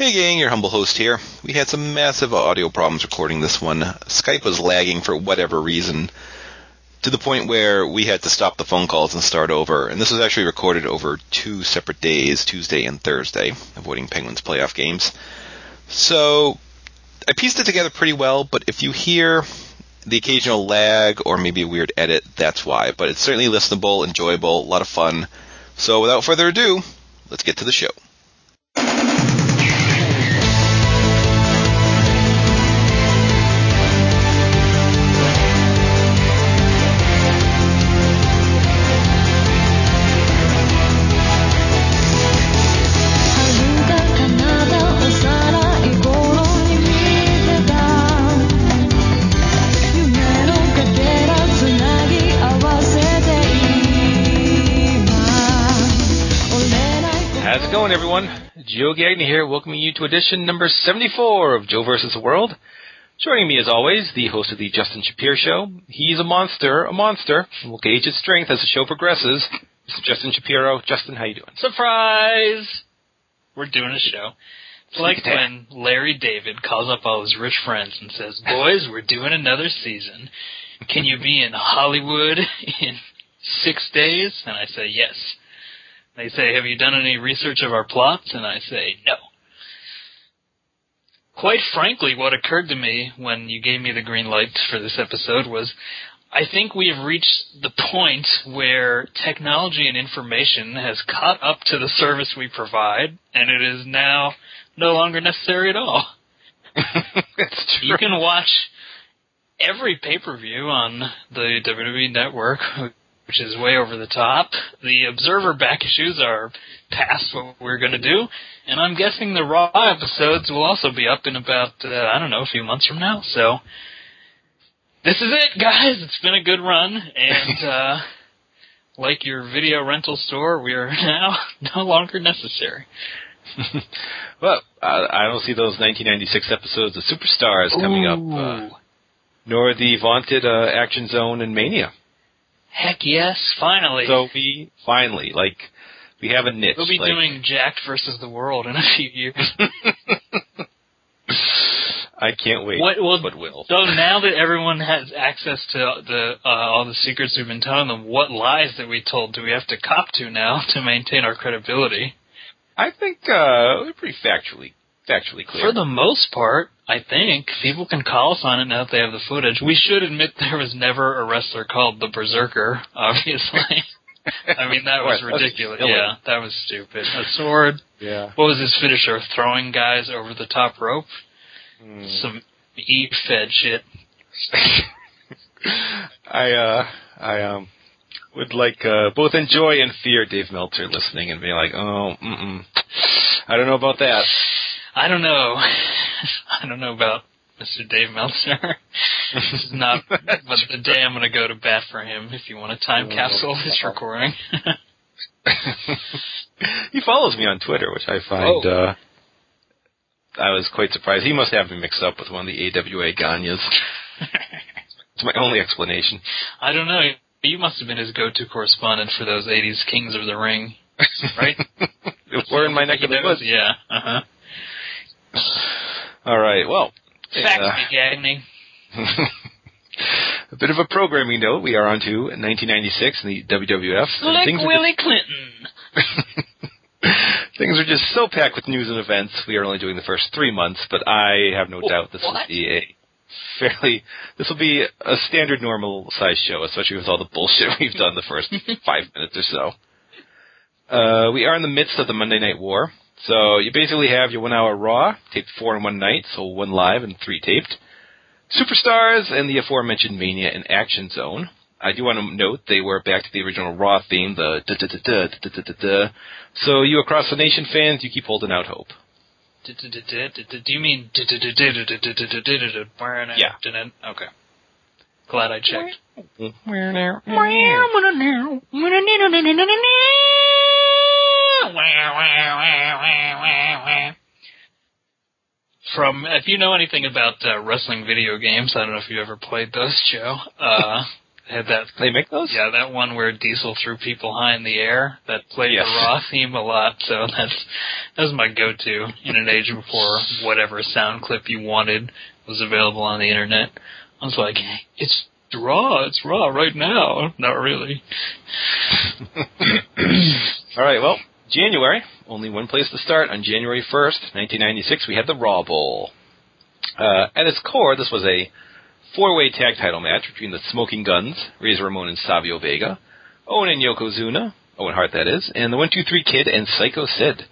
Hey gang, your humble host here. We had some massive audio problems recording this one. Skype was lagging for whatever reason, to the point where we had to stop the phone calls and start over. And this was actually recorded over two separate days, Tuesday and Thursday, avoiding Penguins playoff games. So, I pieced it together pretty well, but if you hear the occasional lag or maybe a weird edit, that's why. But it's certainly listenable, enjoyable, a lot of fun. So without further ado, let's get to the show. Going, everyone? Joe Gagney here, welcoming you to edition number 74 of Joe vs. the World. Joining me, as always, the host of the Justin Shapiro Show. He's a monster, a monster, we'll gauge his strength as the show progresses. Mr. Justin Shapiro. Justin, how you doing? Surprise! We're doing a show. It's like when Larry David calls up all his rich friends and says, Boys, we're doing another season. Can you be in Hollywood in six days? And I say, Yes. They say, Have you done any research of our plots? And I say, No. Quite frankly, what occurred to me when you gave me the green light for this episode was I think we have reached the point where technology and information has caught up to the service we provide, and it is now no longer necessary at all. That's true. You can watch every pay per view on the WWE network which is way over the top. The Observer back issues are past what we're going to do, and I'm guessing the Raw episodes will also be up in about uh, I don't know a few months from now. So this is it, guys. It's been a good run, and uh, like your video rental store, we are now no longer necessary. well, I, I don't see those 1996 episodes of Superstars coming Ooh. up, uh, nor the vaunted uh, Action Zone and Mania. Heck yes, finally. So we finally like we have a niche. We'll be like, doing Jacked versus the World in a few years. I can't wait. What, well, but will. So now that everyone has access to the uh, all the secrets we've been telling them, what lies that we told do we have to cop to now to maintain our credibility? I think uh, we're pretty factually factually clear. For the most part, I think people can call us on it now that they have the footage. We should admit there was never a wrestler called the Berserker, obviously. I mean that was Right, ridiculous. Yeah, that was stupid. A sword. yeah. What was his finisher? Throwing guys over the top rope. Hmm. Some eat fed shit. I uh I um would like uh both enjoy and fear Dave Meltzer listening and being like, oh, mm I don't know about that. I don't know. I don't know about Mr. Dave Meltzer. this is not, but the day I'm going to go to bat for him if you want to time capsule this recording. he follows me on Twitter, which I find Oh. uh I was quite surprised. He must have me mixed up with one of the AWA Gagnes. It's my only explanation. I don't know. You must have been his go-to correspondent for those '80s Kings of the Ring, right? We're in my neck of the woods. Yeah. Uh huh. All right. Well, Fact uh, me, Gagney. a bit of a programming note. We are on to 1996 in the WWF. and Slick things are Willie Clinton. Things are just so packed with news and events. We are only doing the first three months, but I have no doubt this will be a fairly. This will be a standard, normal size show, especially with all the bullshit we've done the first five minutes or so. Uh, we are in the midst of the Monday Night War, so you basically have your one-hour Raw taped four in one night, so one live and three taped. Superstars and the aforementioned Mania and Action Zone. I do want to note they were back to the original Raw theme, the da da da da da da da da. So you across the nation fans, you keep holding out hope. Do you mean? Yeah. Okay. Glad I checked. From if you know anything about uh, wrestling video games, I don't know if you ever played those, Joe. Uh, Had that They make those? yeah, that one where Diesel threw people high in the air. That played Yes. the Raw theme a lot, so that's that was my go-to in an age before whatever sound clip you wanted was available on the internet. I was like, it's Raw, it's Raw right now. Not really. All right, well, January, only one place to start. On January 1st, 1996, we had the Raw Bowl. Uh, at its core, this was a four-way tag title match between the Smoking Guns, Razor Ramon and Savio Vega, Owen and Yokozuna, Owen Hart that is, and the 123 Kid and Psycho Sid.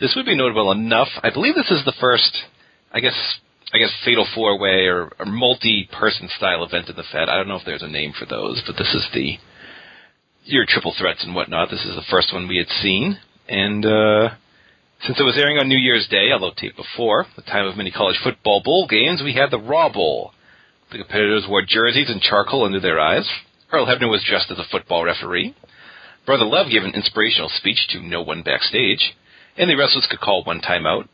This would be notable enough. I believe this is the first, I guess, I guess fatal four-way or, or multi-person style event in the Fed. I don't know if there's a name for those, but this is the your triple threats and whatnot. This is the first one we had seen, and uh, since it was airing on New Year's Day, although taped before the time of many college football bowl games, we had the Raw Bowl. The competitors wore jerseys and charcoal under their eyes. Earl Hebner was dressed as a football referee. Brother Love gave an inspirational speech to no one backstage, and the wrestlers could call one timeout.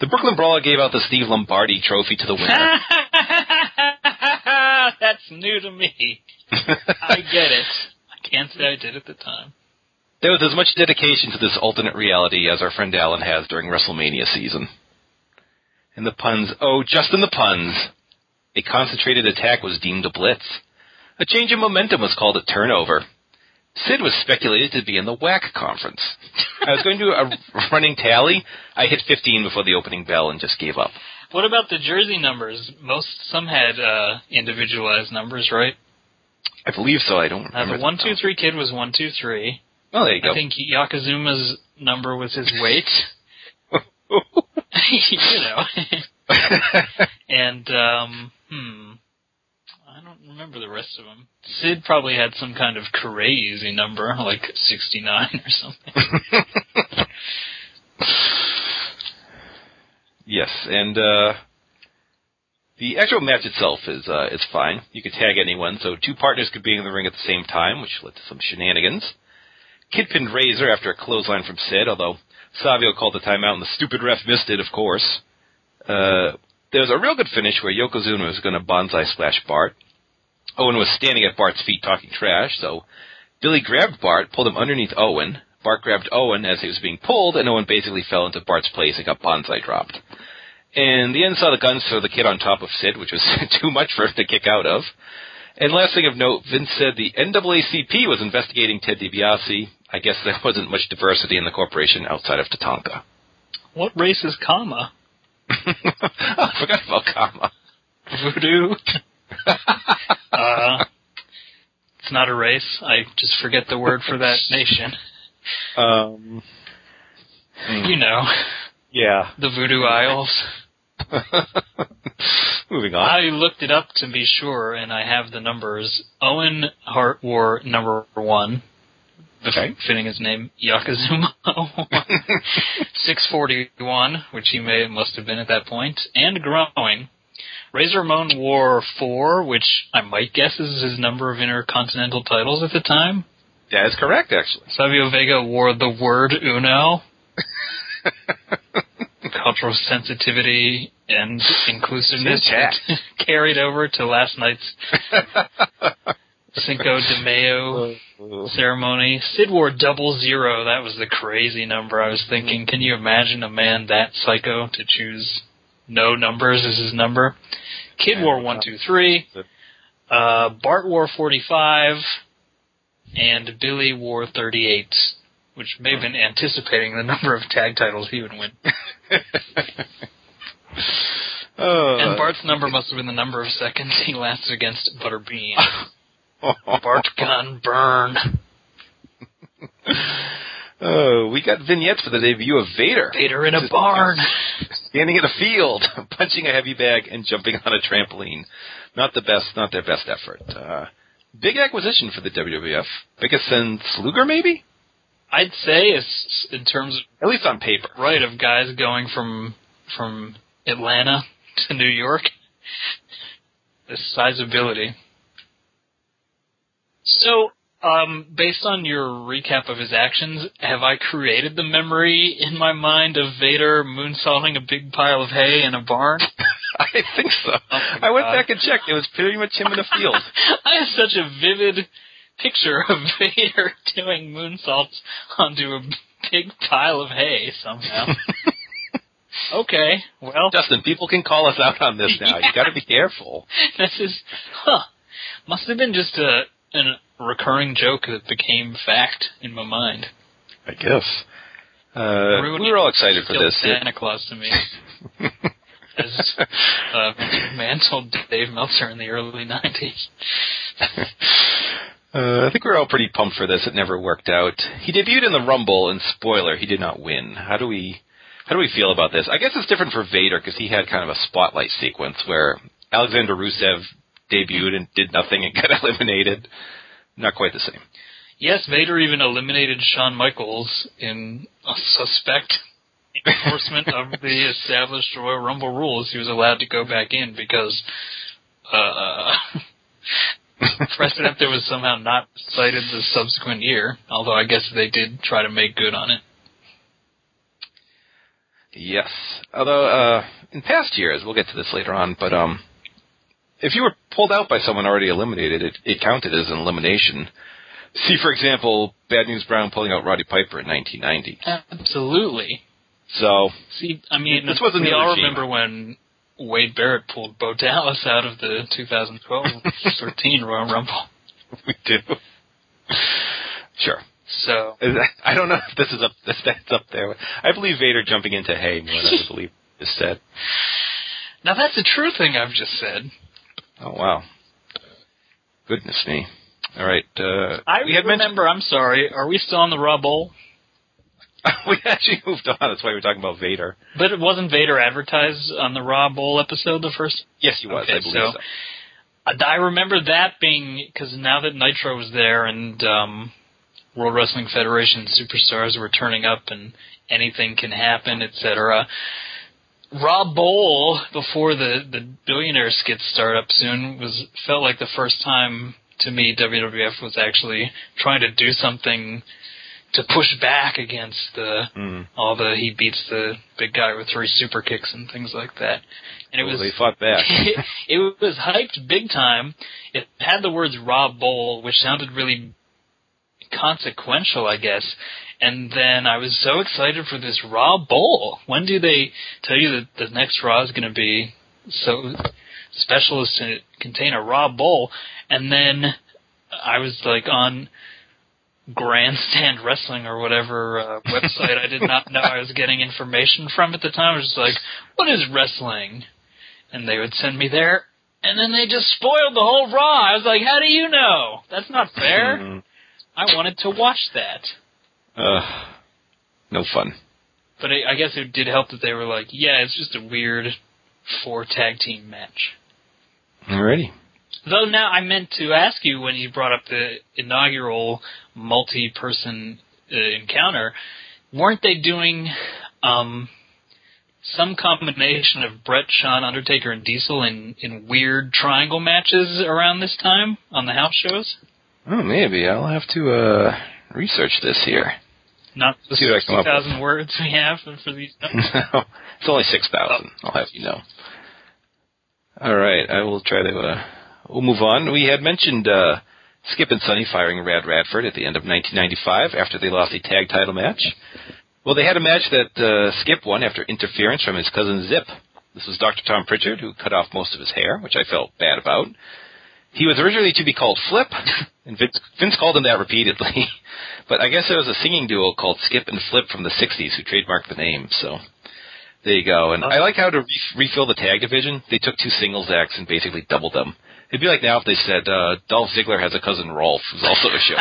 The Brooklyn Brawler gave out the Steve Lombardi Trophy to the winner. that's new to me. I get it. I can't say I did at the time. There was as much dedication to this alternate reality as our friend Alan has during WrestleMania season. And the puns, oh, just in the puns. A concentrated attack was deemed a blitz. A change in momentum was called a turnover. Sid was speculated to be in the WAC conference. I was going to do a running tally. I hit 15 before the opening bell and just gave up. What about the jersey numbers? Most some had uh, individualized numbers, right? I believe so. I don't Uh, remember. the one two three kid was one two three. Oh, there you go. I think Yokozuna's number was his weight. you know. and um, hmm, I don't remember the rest of them. Sid probably had some kind of crazy number, like sixty nine or something. Yes, and uh, the actual match itself is uh, is fine. You could tag anyone, so two partners could be in the ring at the same time, which led to some shenanigans. Kid pinned Razor after a clothesline from Sid, although Savio called the timeout and the stupid ref missed it, of course. Uh, there was a real good finish where Yokozuna was going to banzai splash Bart. Owen was standing at Bart's feet talking trash, so Billy grabbed Bart, pulled him underneath Owen. Bart grabbed Owen as he was being pulled, and Owen basically fell into Bart's place and got banzai dropped. And the end saw the guns throw the kid on top of Sid, which was too much for him to kick out of. And last thing of note, Vince said the NAACP was investigating Ted DiBiase. I guess there wasn't much diversity in the corporation outside of Tatanka. what race is Kama? I forgot about Kama. Voodoo. uh, it's not a race. I just forget the word for that nation. Um, You know, yeah. the Voodoo Isles. Moving on. I looked it up to be sure, and I have the numbers. Owen Hart wore number one, Okay. fitting his name, Yokozuna. 641, which he may must have been at that point, and growing. Razor Ramon wore four, which I might guess is his number of intercontinental titles at the time. That is correct, actually. Savio Vega wore the word uno. Cultural sensitivity and inclusiveness carried over to last night's Cinco de Mayo ceremony. Sid wore double zero. That was the crazy number. I was thinking, can you imagine a man that psycho to choose no numbers as his number? Kid wore one, two, three. Uh, Bart wore forty-five, and Billy wore thirty-eight, which may have been anticipating the number of tag titles he would win. Uh, And Bart's number must have been the number of seconds he lasted against Butterbean. Bart gun burn. Oh, we got vignettes for the debut of Vader. Vader in a barn. Standing in a field, punching a heavy bag, and jumping on a trampoline. Not the best, not their best effort. Uh, big acquisition for the WWF. Biggest than Sluger, maybe? I'd say, it's, in terms of At least on paper. right of guys going from from Atlanta to New York, the sizability. So, um, based on your recap of his actions, have I created the memory in my mind of Vader moonsaulting a big pile of hay in a barn? I think so. Oh I went God. back and checked. It was pretty much him in the field. I have such a vivid picture of Vader doing moonsaults onto a big pile of hay somehow. okay, well, Justin, people can call us out on this now. You got to be careful. this is, huh, must have been just a, a recurring joke that became fact in my mind. I guess. Uh, we were all excited for this. Santa Claus to me. As uh, McMahon told Dave Meltzer in the early 90s. Uh, I think we're all pretty pumped for this. It never worked out. He debuted in the Rumble, and spoiler, he did not win. How do we, how do we feel about this? I guess it's different for Vader because he had kind of a spotlight sequence where Alexander Rusev debuted and did nothing and got eliminated. Not quite the same. Yes, Vader even eliminated Shawn Michaels in a suspect enforcement of the established Royal Rumble rules. He was allowed to go back in because uh, precedent there was somehow not cited the subsequent year. Although I guess they did try to make good on it. Yes. Although, uh, in past years, we'll get to this later on, but, um, if you were pulled out by someone already eliminated, it, it counted as an elimination. See, for example, Bad News Brown pulling out Roddy Piper in 1990. Absolutely. So, See, I mean, This was a we all remember when Wade Barrett pulled Bo Dallas out of the 2012-13 Royal Rumble. we do. Sure. So I don't know if this is up, if that's up there. I believe Vader jumping into hay more than I believe is said. now that's a true thing I've just said. Oh, wow. Goodness me. All right. Uh, I we had mentioned remember. I'm sorry. Are we still on the Raw Bowl? we actually moved on. That's why we were talking about Vader. But it wasn't Vader advertised on the Raw Bowl episode the first. Yes, he was. Okay, I believe so- so. I remember that being because now that Nitro was there and um, World Wrestling Federation superstars were turning up and anything can happen, etc. Raw Bowl before the the billionaire skits start up soon was felt like the first time to me WWF was actually trying to do something to push back against the Mm. all the he beats the big guy with three super kicks and things like that. And it Well, was they fought back. it, it was hyped big time. It had the words Raw Bowl, which sounded really consequential, I guess. And then I was so excited for this Raw Bowl. When do they tell you that the next Raw is going to be so special as to contain a Raw Bowl? And then I was like on Grandstand Wrestling or whatever uh, website I did not know I was getting information from at the time. I was just like, what is wrestling? And they would send me there, and then they just spoiled the whole Raw. I was like, how do you know? That's not fair. Mm. I wanted to watch that. Ugh. no fun. But I, I guess it did help that they were like, yeah, it's just a weird four tag team match. Alrighty. Though now I meant to ask you when you brought up the inaugural multi-person uh, encounter, weren't they doing um, some combination of Bret, Shawn, Undertaker, and Diesel in in weird triangle matches around this time on the house shows? Oh, maybe I'll have to uh, research this here. Not the See what I come up with. thousand words we have for these. no, it's only six thousand. I'll have you know. All right, I will try to. Uh, we'll move on. We had mentioned uh, Skip and Sonny firing Rad Radford at the end of 1995 after they lost a tag title match. Well, they had a match that uh, Skip won after interference from his cousin Zip. This was Dr. Tom Pritchard, who cut off most of his hair, which I felt bad about. He was originally to be called Flip, and Vince, Vince called him that repeatedly. but I guess there was a singing duo called Skip and Flip from the 60s who trademarked the name, so there you go. And I like how to re- refill the tag division, they took two singles acts and basically doubled them. It'd be like now if they said uh, Dolph Ziggler has a cousin Rolf, who's also a show.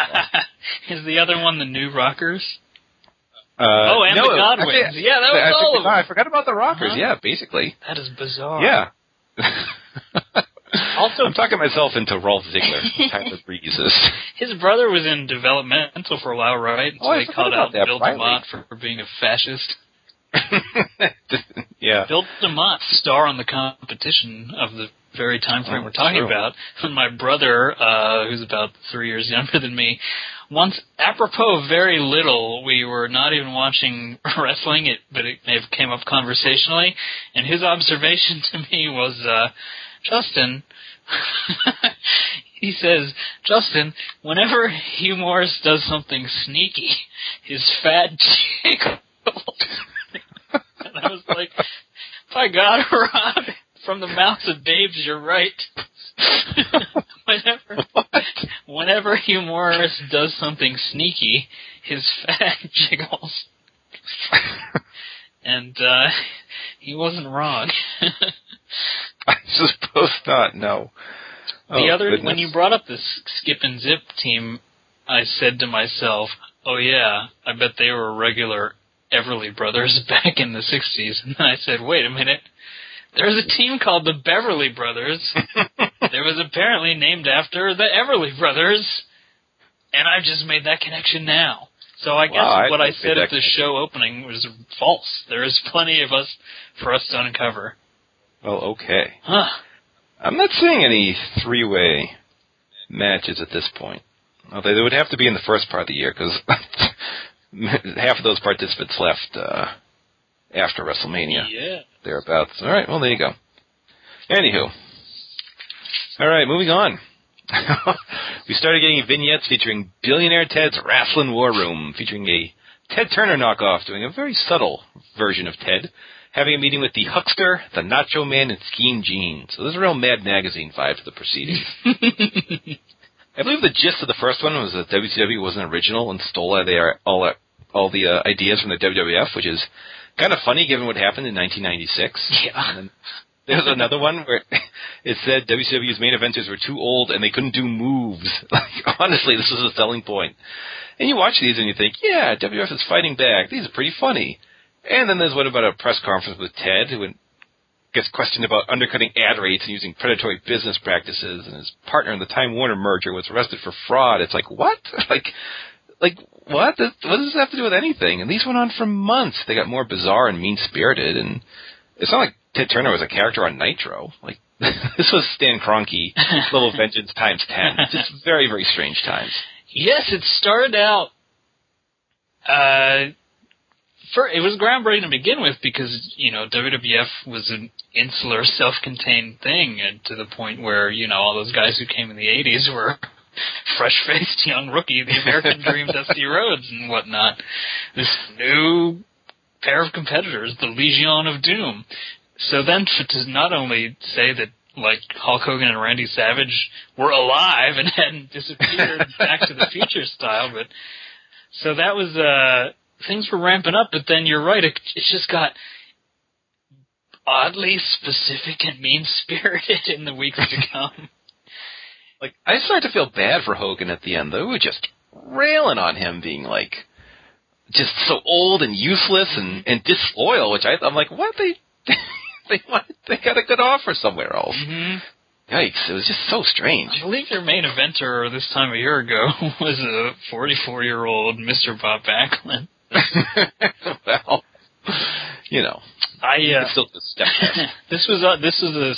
Is the other one the New Rockers? Uh, Oh, and no, the Godwins. I Yeah, that was I, all think- of them. I forgot about the Rockers. Uh-huh. Yeah, basically. That is bizarre. Yeah. Also- I'm talking myself into Rolf Ziggler, Tyler Breezes. His brother was in developmental for a while, right? So Oh, I they forgot called out that, Bill Riley. DeMott for, for being a fascist. yeah. Bill DeMott, star on the competition of the very time frame Oh, we're talking true. about. When my brother, uh, who's about three years younger than me, once, apropos of very little, we were not even watching wrestling, it, but it may have came up conversationally, and his observation to me was, uh, Justin, he says, Justin, whenever Hugh Morris does something sneaky, his fat jiggles. and I was like, by God, Rob, from the mouths of babes, you're right. whenever, whenever Hugh Morris does something sneaky, his fat jiggles. and uh, he wasn't wrong. I suppose not. No. The Oh, other, goodness. when you brought up the skip and zip team, I said to myself, "Oh yeah, I bet they were regular Everly Brothers back in the '60s." And then I said, "Wait a minute, there's a team called the Beverly Brothers. there was apparently named after the Everly Brothers, and I've just made that connection now." So I guess Wow, what I didn't said at the show opening was false. There is plenty of us for us to uncover. Well, okay. Huh. I'm not seeing any three-way matches at this point. Although they would have to be in the first part of the year because half of those participants left uh, after WrestleMania. Yeah. thereabouts. All right, well there you go. Anywho, all right, moving on. we started getting vignettes featuring Billionaire Ted's Wrestling War Room, featuring a Ted Turner knockoff doing a very subtle version of Ted, having a meeting with the Huckster, the Nacho Man, and Scheme Gene. So this is a real Mad Magazine vibe to the proceedings. I believe the gist of the first one was that WCW wasn't original and stole all the all, all the uh, ideas from the WWF, which is kind of funny given what happened in 1996. Yeah. There's another one where it said WCW's main eventers were too old and they couldn't do moves. Like honestly, this is a selling point. And you watch these and you think, yeah, WWF is fighting back. These are pretty funny. And then there's one about a press conference with Ted who gets questioned about undercutting ad rates and using predatory business practices, and his partner in the Time Warner merger was arrested for fraud. It's like what? like, like what? What does this have to do with anything? And these went on for months. They got more bizarre and mean spirited, and it's not like Ted Turner was a character on Nitro. Like this was Stan Kroenke level vengeance times ten. Just very very strange times. Yes, it started out. Uh, for, it was groundbreaking to begin with because you know WWF was an insular, self-contained thing, and to the point where you know all those guys who came in the '80s were fresh-faced young rookie, the American Dream, Dusty Rhodes, and whatnot. This new pair of competitors, the Legion of Doom. So then to, to not only say that like Hulk Hogan and Randy Savage were alive and hadn't disappeared back to the future style, but so that was uh things were ramping up, but then you're right, it, it's just got oddly specific and mean spirited in the weeks to come. Like I started to feel bad for Hogan at the end. though. We were just railing on him, being like just so old and useless and and disloyal. Which I I'm like, what they they want, they got a good offer somewhere else. hmm Yikes! It was just so strange. I believe their main eventer this time a year ago was a 44 year old Mr. Bob Backlund. well, you know, I uh, still just step this was uh, this was a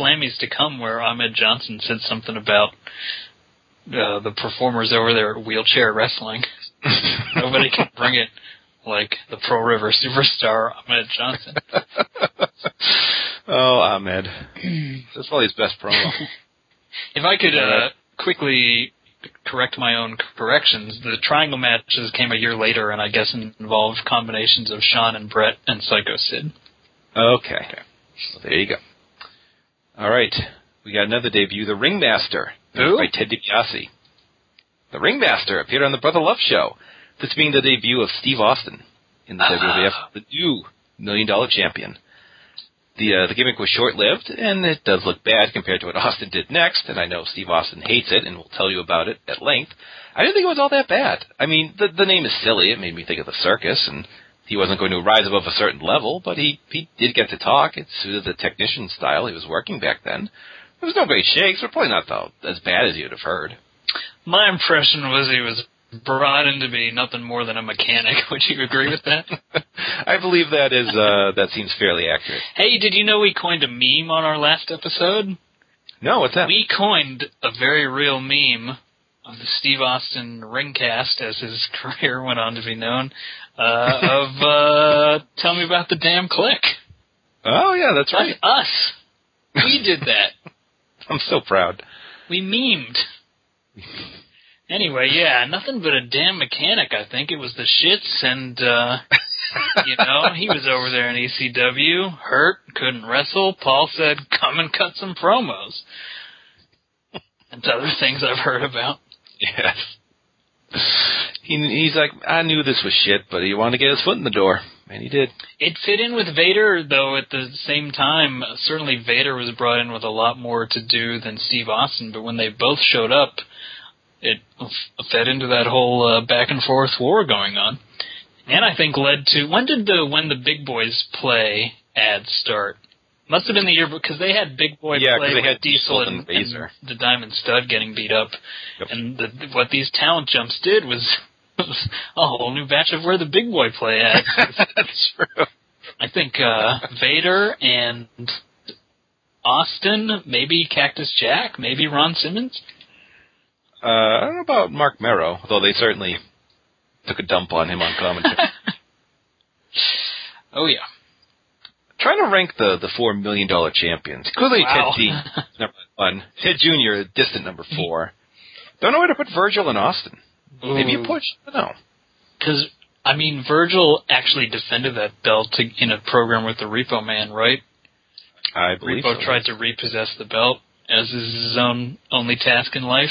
Slammies to come where Ahmed Johnson said something about uh, the performers over there at wheelchair wrestling. Nobody can bring it like the Pearl River superstar Ahmed Johnson. oh, Ahmed, that's probably his best promo. If I could uh, quickly correct my own corrections, the triangle matches came a year later, and I guess involved combinations of Shawn and Bret and Psycho Sid. Okay. Well, there you go. All right. We got another debut, The Ringmaster, Who? by Ted DiBiase. The Ringmaster appeared on the Brother Love Show, this being the debut of Steve Austin in the Ah. WWF, the new Million Dollar Champion. The uh, the gimmick was short lived, and it does look bad compared to what Austin did next. And I know Steve Austin hates it, and will tell you about it at length. I didn't think it was all that bad. I mean, the the name is silly. It made me think of the circus, and he wasn't going to rise above a certain level, but he he did get to talk. It suited the technician style he was working back then. There was no great shakes, but probably not though as bad as you'd have heard. My impression was he was brought in to be nothing more than a mechanic. Would you agree with that? I believe that is uh that seems fairly accurate. hey, did you know we coined a meme on our last episode? No, what's that? We coined a very real meme of the Steve Austin ringcast, as his career went on to be known, uh, of uh, Tell Me About the Damn Click. Oh yeah, that's right. That's us. We did that. I'm so proud. We memed. Anyway, yeah, nothing but a damn mechanic. I think it was the shits, and uh, you know he was over there in ECW, hurt, couldn't wrestle. Paul said, "Come and cut some promos." And other things I've heard about. Yes. He, he's like, I knew this was shit, but he wanted to get his foot in the door, and he did. It fit in with Vader, though. At the same time, certainly Vader was brought in with a lot more to do than Steve Austin. But when they both showed up, it fed into that whole uh, back and forth war going on, and I think led to when did the when the Big Boys play ad start? Must have been the year because they had Big Boy Yeah, play they with had Diesel and, and the Diamond Stud getting beat up, Yep. and the, what these talent jumps did was, was a whole new batch of where the Big Boy play ads. That's true. I think uh, Vader and Austin, maybe Cactus Jack, maybe Ron Simmons. Uh, I don't know about Marc Mero, though they certainly took a dump on him on commentary. Oh yeah. Trying to rank the the four million dollar champions. Clearly, Wow. Ted Dean number one, Ted Junior distant number four. Don't know where to put Virgil and Austin. Maybe a push. I don't know. Because I mean, Virgil actually defended that belt to, in a program with the Repo Man, right? I believe Repo so. tried to repossess the belt as his own only task in life.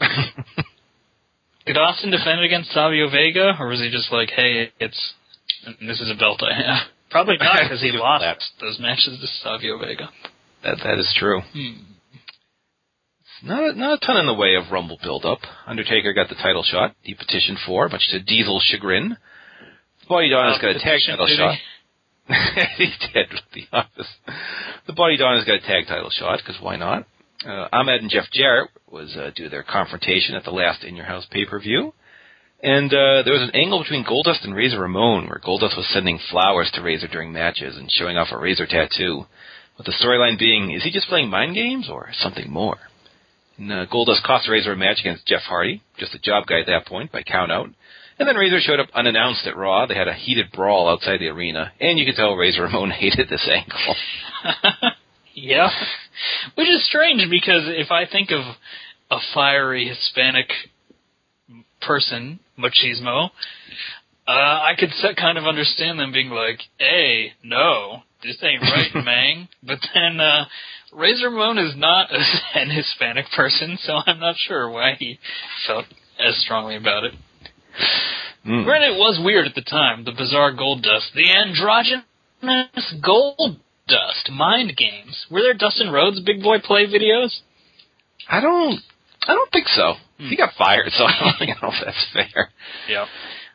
Did Austin defend against Savio Vega, or was he just like, "Hey, it's this is a belt I have"? Probably not, because he He lost that. those matches to Savio Vega. That that is true. Hmm. Not a, not a ton in the way of Rumble build-up. Undertaker got the title shot. He petitioned for, much to Diesel's chagrin. Body Donna's Uh, got a tag title did shot. he did with the office. The Body Donna's got a tag title shot because why not? Uh, Ahmed and Jeff Jarrett was uh, do their confrontation at the last In Your House pay-per-view. And uh, there was an angle between Goldust and Razor Ramon where Goldust was sending flowers to Razor during matches and showing off a Razor tattoo. With the storyline being, is he just playing mind games or something more? And uh, Goldust cost Razor a match against Jeff Hardy, just a job guy at that point, by count out. And then Razor showed up unannounced at Raw. They had a heated brawl outside the arena, and you could tell Razor Ramon hated this angle. yeah, which is strange because if I think of a fiery Hispanic person, machismo, uh, I could kind of understand them being like, "Hey, no, this ain't right, Mang." But then uh, Razor Ramon is not a, an Hispanic person, so I'm not sure why he felt as strongly about it. Mm. Granted, it was weird at the time. The bizarre Goldust, the androgynous gold dust, mind games. Were there Dustin Rhodes Big Boy Play videos? I don't, I don't think so. Hmm. He got fired, so I don't think- I don't know if that's fair. Yeah.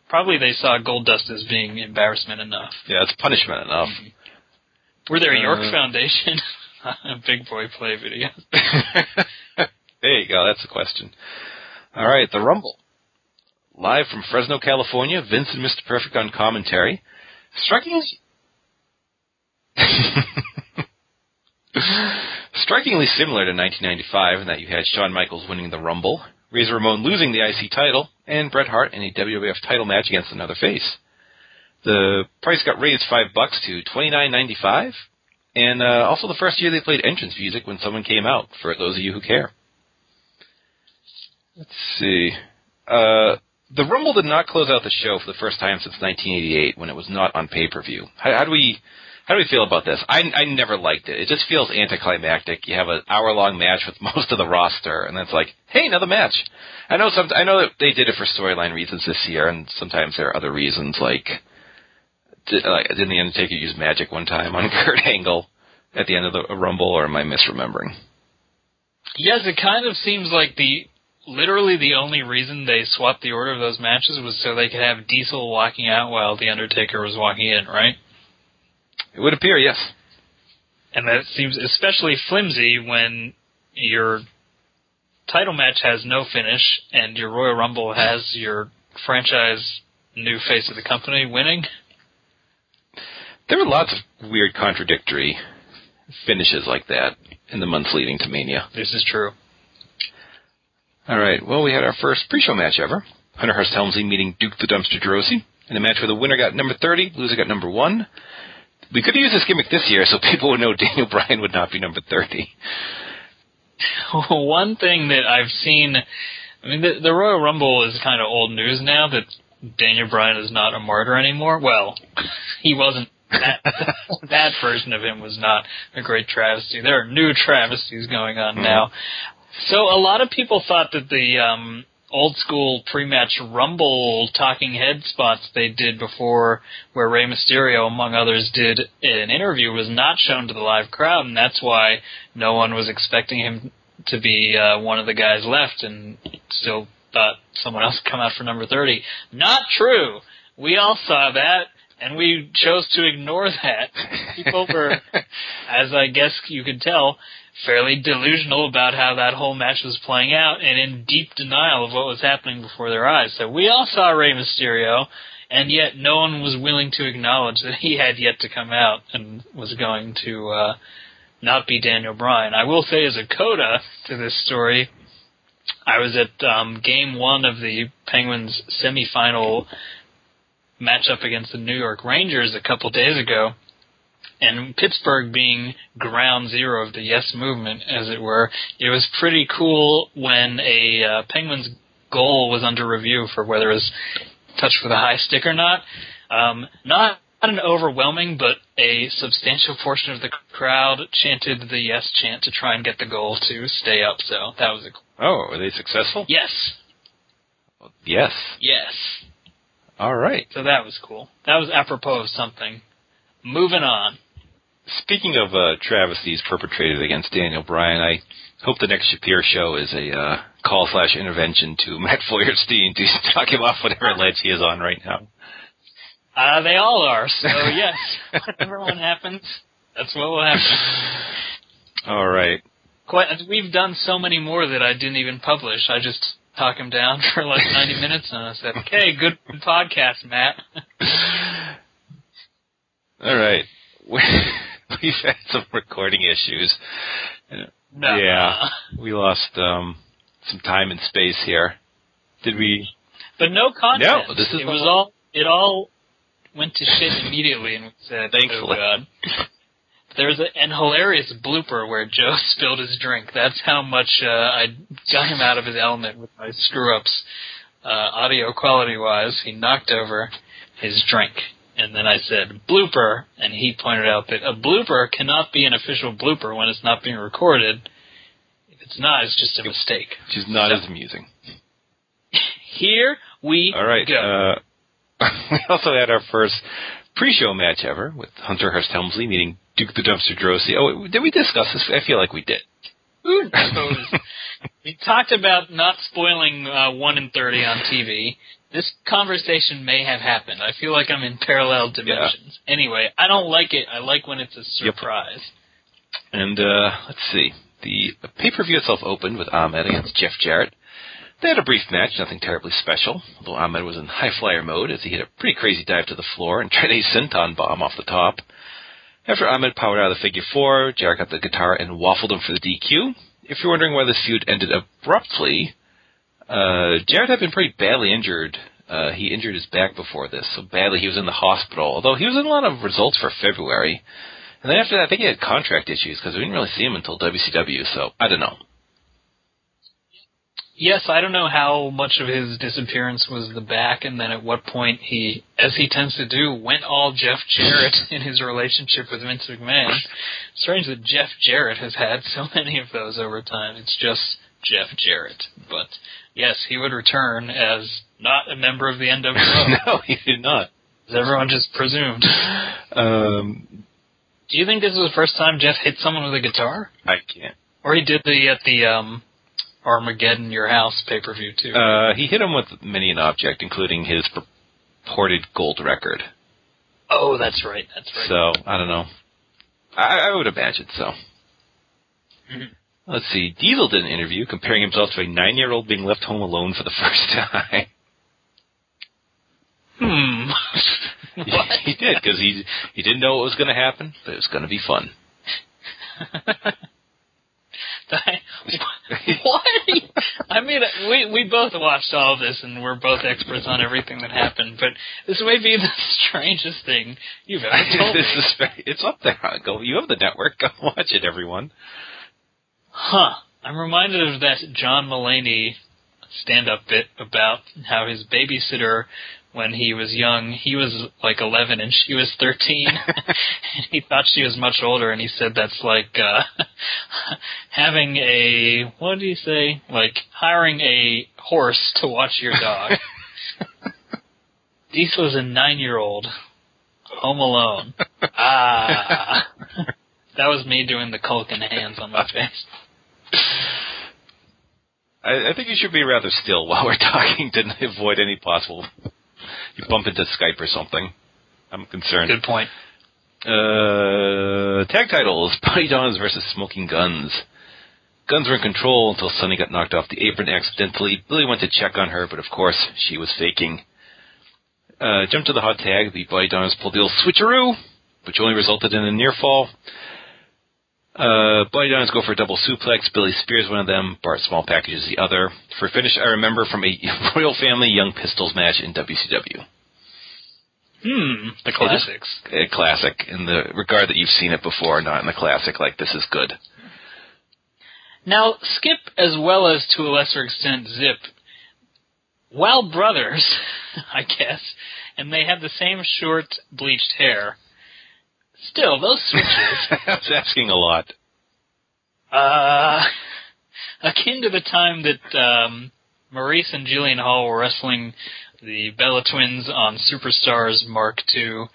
Probably they saw Goldust as being embarrassment enough. Yeah, it's punishment enough. Were there York Uh. Foundation Big Boy Play videos? there you go. That's the question. All right, the Rumble. Live from Fresno, California, Vince and Mr. Perfect on commentary. Strikingly, strikingly similar to 1995 in that you had Shawn Michaels winning the Rumble, Razor Ramon losing the IC title, and Bret Hart in a WWF title match against another face. The price got raised five bucks to twenty nine ninety five, and uh, also the first year they played entrance music when someone came out. For those of you who care. Let's see. Uh, the Rumble did not close out the show for the first time since 1988 when it was not on pay per view. How, how do we how do we feel about this? I I never liked it. It just feels anticlimactic. You have an hour long match with most of the roster, and then it's like, hey, another match. I know some. I know that they did it for storyline reasons this year, and sometimes there are other reasons. Like, did, like didn't the Undertaker use magic one time on Kurt Angle at the end of the Rumble, or am I misremembering? Yes, it kind of seems like the literally the only reason they swapped the order of those matches was so they could have Diesel walking out while the Undertaker was walking in, right? It would appear, yes. And that seems especially flimsy when your title match has no finish and your Royal Rumble has your franchise new face of the company winning. There were lots of weird contradictory finishes like that in the months leading to Mania. This is true. All right. Well, we had our first pre-show match ever. Hunter Hearst Helmsley meeting Duke the Dumpster Droese in a match where the winner got number 30, loser got number 1. We could use this gimmick this year so people would know Daniel Bryan would not be number 30. One thing that I've seen, I mean, the, the Royal Rumble is kind of old news now that Daniel Bryan is not a martyr anymore. Well, he wasn't. That, that version of him was not a great travesty. There are new travesties going on mm-hmm. now. So a lot of people thought that the um, old school pre-match Rumble talking head spots they did before, where Rey Mysterio, among others, did an interview, was not shown to the live crowd, and that's why no one was expecting him to be uh, one of the guys left, and still thought someone else would come out for number thirty. Not true. We all saw that. And we chose to ignore that. People were, as I guess you could tell, fairly delusional about how that whole match was playing out and in deep denial of what was happening before their eyes. So we all saw Rey Mysterio, and yet no one was willing to acknowledge that he had yet to come out and was going to uh, not be Daniel Bryan. I will say, as a coda to this story, I was at um, game one of the Penguins semifinal matchup against the New York Rangers a couple days ago and Pittsburgh being ground zero of the Yes movement, as it were, it was pretty cool when a uh, Penguins goal was under review for whether it was touched with a high stick or not. Um, not not an overwhelming, but a substantial portion of the crowd chanted the yes chant to try and get the goal to stay up. So that was a. Oh, were they successful? Yes. Yes. Yes. All right. So that was cool. That was apropos of something. Moving on. Speaking of uh, travesties perpetrated against Daniel Bryan, I hope the next Shapiro show is a uh, call slash intervention to Matt Feuerstein to talk him off whatever ledge he is on right now. Uh, they all are. So yes, whatever one happens, that's what will happen. All right. Quite. We've done so many more that I didn't even publish. I just talk him down for like 90 minutes, and I said, "Okay, good podcast, Matt." all right. we've had some recording issues. No. Yeah, we lost um, some time and space here. Did we? But no content. No, this is it was all. It all went to shit immediately, and we said, "Thankfully." Oh God. There's a, an hilarious blooper where Joe spilled his drink. That's how much uh, I got him out of his element with my screw ups, uh, audio quality wise. He knocked over his drink. And then I said blooper, and he pointed out that a blooper cannot be an official blooper when it's not being recorded. If it's not, it's just a mistake. Which is not so, as amusing. Here we All right, go. Uh, we also had our first pre-show match ever with Hunter Hearst Helmsley meeting Duke the Dumpster Droese. Oh, did we discuss this? I feel like we did. We talked about not spoiling uh, 1 in 30 on TV this conversation may have happened. I feel like I'm in parallel dimensions. Yeah. Anyway, I don't like it. I like when it's a surprise. Yep. And uh, let's see. The pay per view itself opened with Ahmed against Jeff Jarrett. They had a brief match, nothing terribly special, although Ahmed was in high flyer mode as he hit a pretty crazy dive to the floor and tried a senton bomb off the top. After Ahmed powered out of the figure four, Jarrett got the guitar and waffled him for the DQ. If you're wondering why this feud ended abruptly, uh, Jarrett had been pretty badly injured. Uh, he injured his back before this, so badly he was in the hospital. Although he was in a lot of results for February, and then after that, I think he had contract issues because we didn't really see him until WCW. So I don't know. Yes, I don't know how much of his disappearance was the back, and then at what point he, as he tends to do, went all Jeff Jarrett in his relationship with Vince McMahon. Strange that Jeff Jarrett has had so many of those over time. It's just Jeff Jarrett, but yes, he would return as not a member of the NWO. no, he did not. As everyone just presumed. Um, Do you think this is the first time Jeff hit someone with a guitar? I can't. Or he did the at the um, Armageddon Your House pay per view too. Uh, he hit him with many an object, including his purported gold record. Oh, that's right. That's right. So I don't know. I, I would imagine so. Mm-hmm. Let's see. Diesel did an interview comparing himself to a nine-year-old being left home alone for the first time. Hmm. he did because he he didn't know what was going to happen, but it was going to be fun. what? I mean, we we both watched all of this, and we're both experts on everything that happened. But this may be the strangest thing you've ever told this me. is very, it's up there. Go, you have the network. Go watch it, everyone. Huh. I'm reminded of that John Mulaney stand-up bit about how his babysitter, when he was young, he was like 11 and she was 13. and he thought she was much older, and he said that's like uh having a what did you say? Like hiring a horse to watch your dog. Diesel was a nine-year-old, home alone. Ah. That was me doing the Culkin hands on my face. I, I think you should be rather still while we're talking to avoid any possible. You bump into Skype or something. I'm concerned. Good point. Uh, tag titles: Body Dons versus Smoking Gunns. Gunns were in control until Sunny got knocked off the apron accidentally. Billy went to check on her, but of course she was faking. Uh, jump to the hot tag. The Body Dons pulled the old switcheroo, which only resulted in a near fall. Uh, Body Dons go for a double suplex. Billy spears one of them. Bart Small packages the other. For finish, I remember from a Royal Family Young Pistols match in WCW. Hmm, the classics. A classic in the regard that you've seen it before, not in the classic like this is good. Now, Skip, as well as to a lesser extent Zip, while brothers, I guess, and they have the same short, bleached hair, still, those switches, I was asking a lot. uh, akin to the time that um, Maryse and Jillian Hall were wrestling the Bella Twins on Superstars Mark II,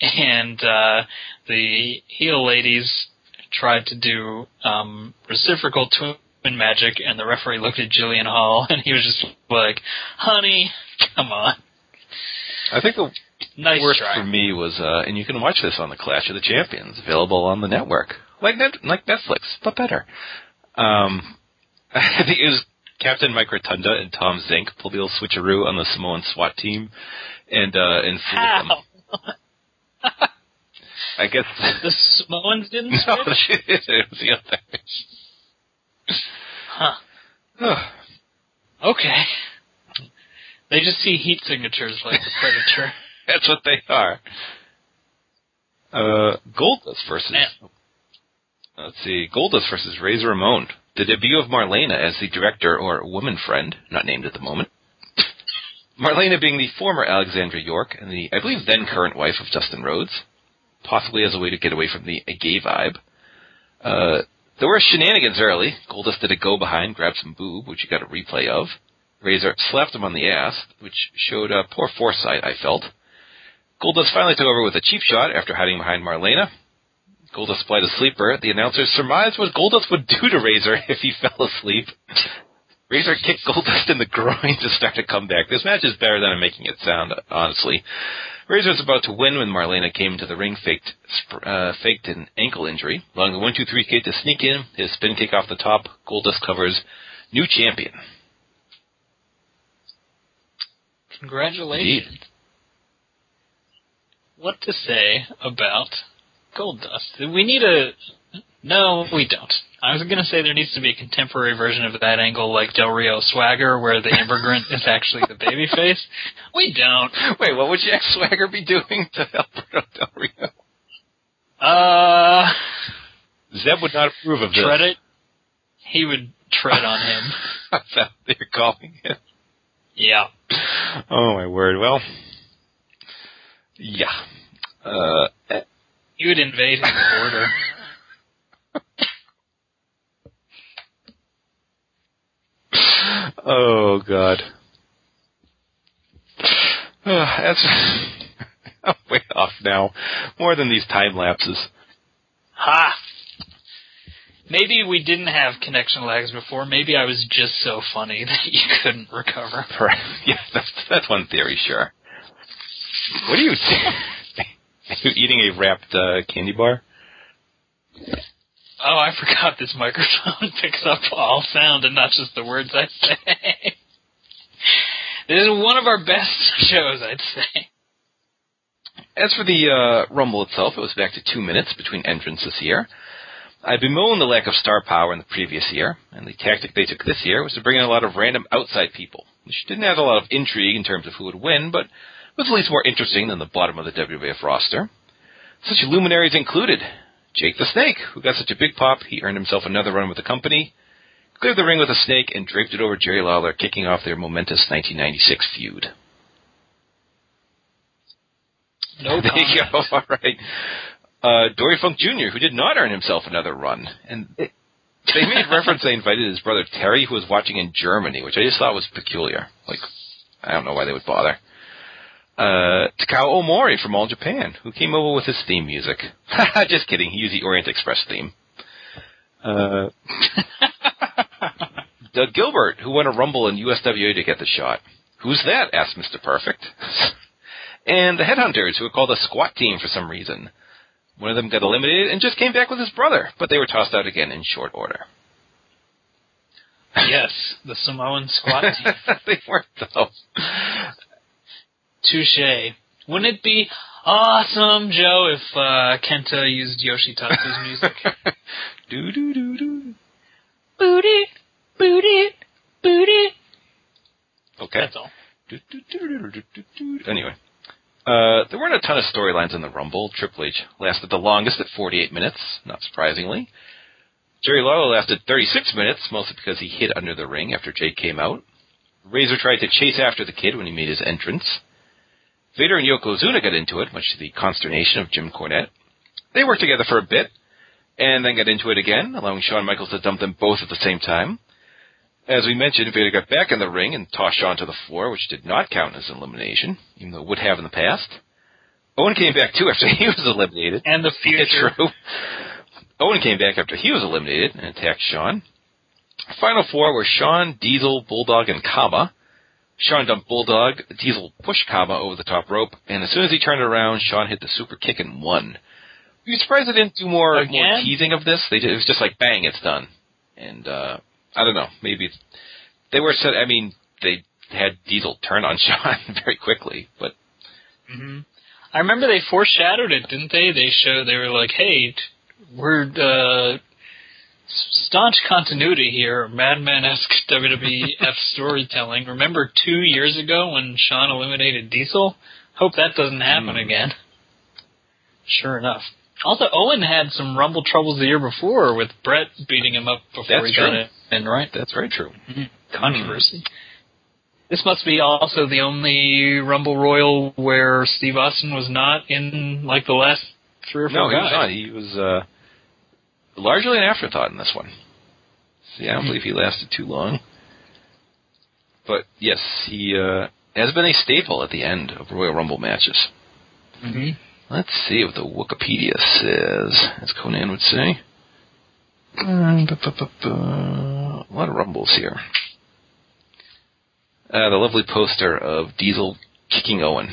and uh, the heel ladies tried to do um, reciprocal twin magic, and the referee looked at Jillian Hall, and he was just like, "Honey, come on, I think the nice worst try." for me was, uh, and you can watch this on the Clash of the Champions, available on the network, like net, like Netflix, but better. Um, I think it was Captain Mike Rotunda and Tom Zenk pulled the old switcheroo on the Samoan SWAT team, and uh, and fooled them. I guess The Samoans didn't no, switch? it was the other. Huh. Okay. They just see heat signatures like the Predator. That's what they are. Uh, Goldust versus. Man. Let's see, Goldust versus Razor Ramon. The debut of Marlena as the director or woman friend, not named at the moment. Marlena being the former Alexandra York and the, I believe, then current wife of Dustin Rhodes, possibly as a way to get away from the a gay vibe. Uh, there were shenanigans early. Goldust did a go behind, grabbed some boob, which you got a replay of. Razor slapped him on the ass, which showed uh, poor foresight, I felt. Goldust finally took over with a cheap shot after hiding behind Marlena. Goldust applied a sleeper. The announcers surmised what Goldust would do to Razor if he fell asleep. Razor kicked Goldust in the groin to start a comeback. This match is better than I'm making it sound, honestly. Razor was about to win when Marlena came into the ring, faked uh, faked an ankle injury. Allowing the one two three kick to sneak in, his spin kick off the top. Goldust covers new champion. Congratulations. What to say about Goldust? We need a. No, we don't. I was going to say there needs to be a contemporary version of that angle like Del Rio Swagger, where the immigrant is actually the babyface. We don't. Wait, what would Jack Swagger be doing to Alberto Del Rio? Uh, Zeb would not approve of this. tread it. He would tread on him. That's how you're calling it. Yeah. Oh my word. Well, yeah. Uh, would invade his border. oh god. Uh, that's I'm way off now. More than these time lapses. Ha! Maybe we didn't have connection lags before. Maybe I was just so funny that you couldn't recover. Right. Yeah, that's that's one theory, sure. What are you? are you eating a wrapped uh, candy bar? Oh, I forgot this microphone picks up all sound and not just the words I say. this is one of our best shows, I'd say. As for the uh, Rumble itself, it was back to two minutes between entrances here. I bemoan the lack of star power in the previous year, and the tactic they took this year was to bring in a lot of random outside people, which didn't add a lot of intrigue in terms of who would win, but was at least more interesting than the bottom of the WWF roster. Such luminaries included Jake the Snake, who got such a big pop he earned himself another run with the company, cleared the ring with a snake, and draped it over Jerry Lawler, kicking off their momentous 1996 feud. No there you go. All right. Uh, Dory Funk Jr., who did not earn himself another run, and they they made reference. They invited his brother Terry, who was watching in Germany, which I just thought was peculiar. Like, I don't know why they would bother. Uh, Takao Omori from All Japan, who came over with his theme music. just kidding. He used the Orient Express theme. Uh, Doug Gilbert, who won a Rumble in USWA to get the shot. Who's that? asked Mr. Perfect. and the Headhunters, who were called a squat team for some reason. One of them got eliminated and just came back with his brother, but they were tossed out again in short order. yes, the Samoan squat team. they weren't though. Touche. Wouldn't it be awesome, Joe, if uh, Kenta used Yoshitatsu's music? do do do do. booty, booty, booty. Okay. That's all. Do, do, do, do, do, do, do. Anyway, uh, there weren't a ton of storylines in the Rumble. Triple H lasted the longest at 48 minutes, not surprisingly. Jerry Lawler lasted 36 minutes, mostly because he hid under the ring after Jake came out. Razor tried to chase after the kid when he made his entrance. Vader and Yokozuna got into it, much to the consternation of Jim Cornette. They worked together for a bit, and then got into it again, allowing Shawn Michaels to dump them both at the same time. As we mentioned, Vader got back in the ring and tossed Shawn to the floor, which did not count as an elimination, even though it would have in the past. Owen came back too after he was eliminated. And the future. It's true. Owen came back after he was eliminated and attacked Shawn. Final four were Shawn, Diesel, Bulldog, and Kama. Shawn dumped Bulldog, Diesel pushed Kama over the top rope, and as soon as he turned around, Shawn hit the super kick and won. Were you surprised they didn't do more, more teasing of this? They did, it was just like bang, it's done. And uh I don't know, maybe they were set. I mean, they had Diesel turn on Shawn very quickly, but hmm I remember they foreshadowed it, didn't they? They showed they were like, "Hey, we're uh, staunch continuity here, Madman-esque WWF storytelling." Remember two years ago when Shawn eliminated Diesel? Hope that doesn't happen Hmm. again. Sure enough. Also, Owen had some Rumble troubles the year before with Bret beating him up before That's he got true. it in, right? that's very true. controversy. This must be also the only Rumble Royal where Steve Austin was not in like the last three or four. No, four he was not. He was uh, largely an afterthought in this one. See, I don't believe he lasted too long. But yes, he uh, has been a staple at the end of Royal Rumble matches. hmm Let's see what the Wikipedia says, as Conan would say. Bu- A lot of rumbles here. Uh, the lovely poster of Diesel kicking Owen.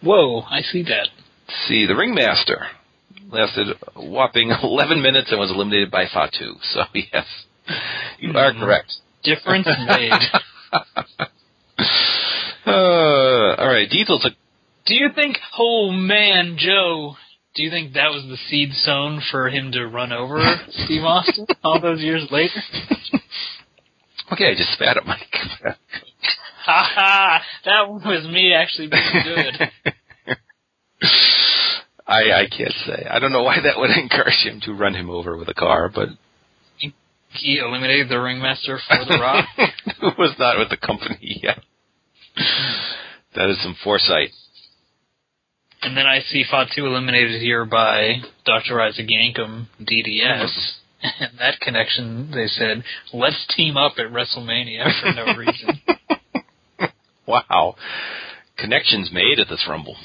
Whoa, I see that. Let's see, the ringmaster lasted a whopping 11 minutes and was eliminated by Fatu. So yes, you are Mhm. correct. Difference made. uh, all right, Diesel took. Do you think, oh man, Joe, do you think that was the seed sown for him to run over Steve Austin all those years later? Okay, I just spat at Mike. Ha ha! That one was me actually being good. I I can't say. I don't know why that would encourage him to run him over with a car, but He eliminated the ringmaster for the Rock. who was not with the company yet. That is some foresight. And then I see Fatu eliminated here by Dr. Isaac Yankem, DDS. Mm-hmm. And that connection, they said, let's team up at WrestleMania for no reason. Wow. Connections made at this Rumble.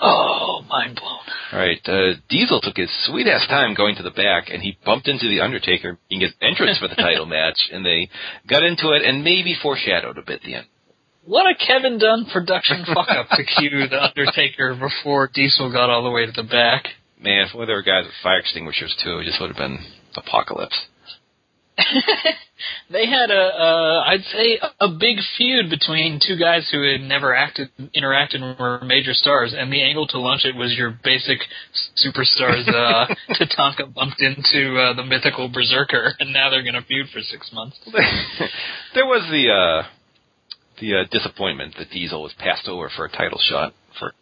Oh, mind blown. All right, uh, Diesel took his sweet ass time going to the back, and he bumped into the Undertaker in his entrance for the title match, and they got into it and maybe foreshadowed a bit the end. What a Kevin Dunn production fuck up to cue The Undertaker before Diesel got all the way to the back. Man, if only there were guys with fire extinguishers too, it just would have been apocalypse. they had a, uh, I'd say, a big feud between two guys who had never acted, interacted, and were major stars. And the angle to launch it was your basic superstars. Uh, Tatanka bumped into uh, the mythical Berserker, and now they're going to feud for six months. there was the uh, the uh, disappointment that Diesel was passed over for a title shot for.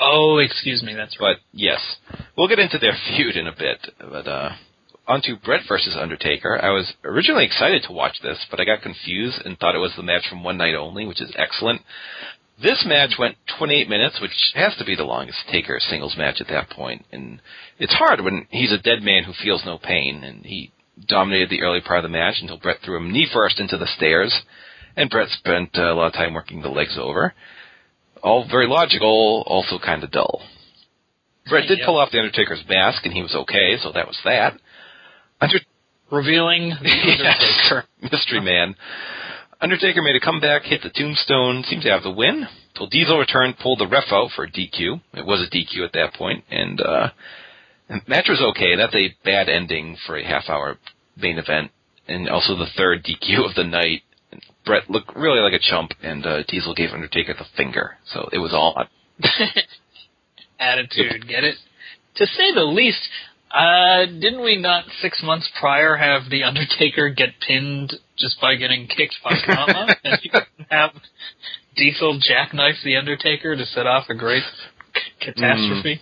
Oh, excuse me, that's right. But yes, we'll get into their feud in a bit. But uh, onto Bret versus Undertaker. I was originally excited to watch this, but I got confused and thought it was the match from one night only, which is excellent. This match went 28 minutes, which has to be the longest Taker singles match at that point. And it's hard when he's a dead man who feels no pain, and he dominated the early part of the match until Bret threw him knee first into the stairs, and Bret spent uh, a lot of time working the legs over. All very logical, also kind of dull. Bret did Yep. pull off the Undertaker's mask, and he was okay, so that was that. Under- Revealing the Undertaker. Yes. Mystery Man. Undertaker made a comeback, hit the tombstone, seemed to have the win. Till Diesel returned, pulled the ref out for a DQ. It was a DQ at that point, and uh and the match was okay. That's a bad ending for a half hour main event. And also the third DQ of the night. Bret looked really like a chump and uh Diesel gave Undertaker the finger. So it was all Attitude, get it? To say the least, uh, didn't we not six months prior have the Undertaker get pinned just by getting kicked by Kama? and you have Diesel jackknife the Undertaker to set off a great c- catastrophe?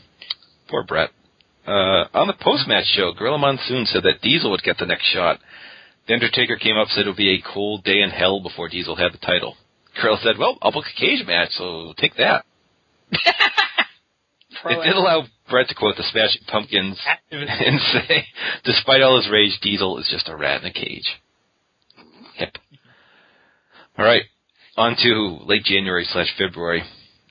Poor Bret. Uh, on the post-match show, Gorilla Monsoon said that Diesel would get the next shot. The Undertaker came up said it would be a cold day in hell before Diesel had the title. Gorilla said, "Well, I'll book a cage match, so take that." It did allow Bret to quote the Smashing Pumpkins and say, "Despite all his rage, Diesel is just a rat in a cage." Hip. All right, on to late January slash February.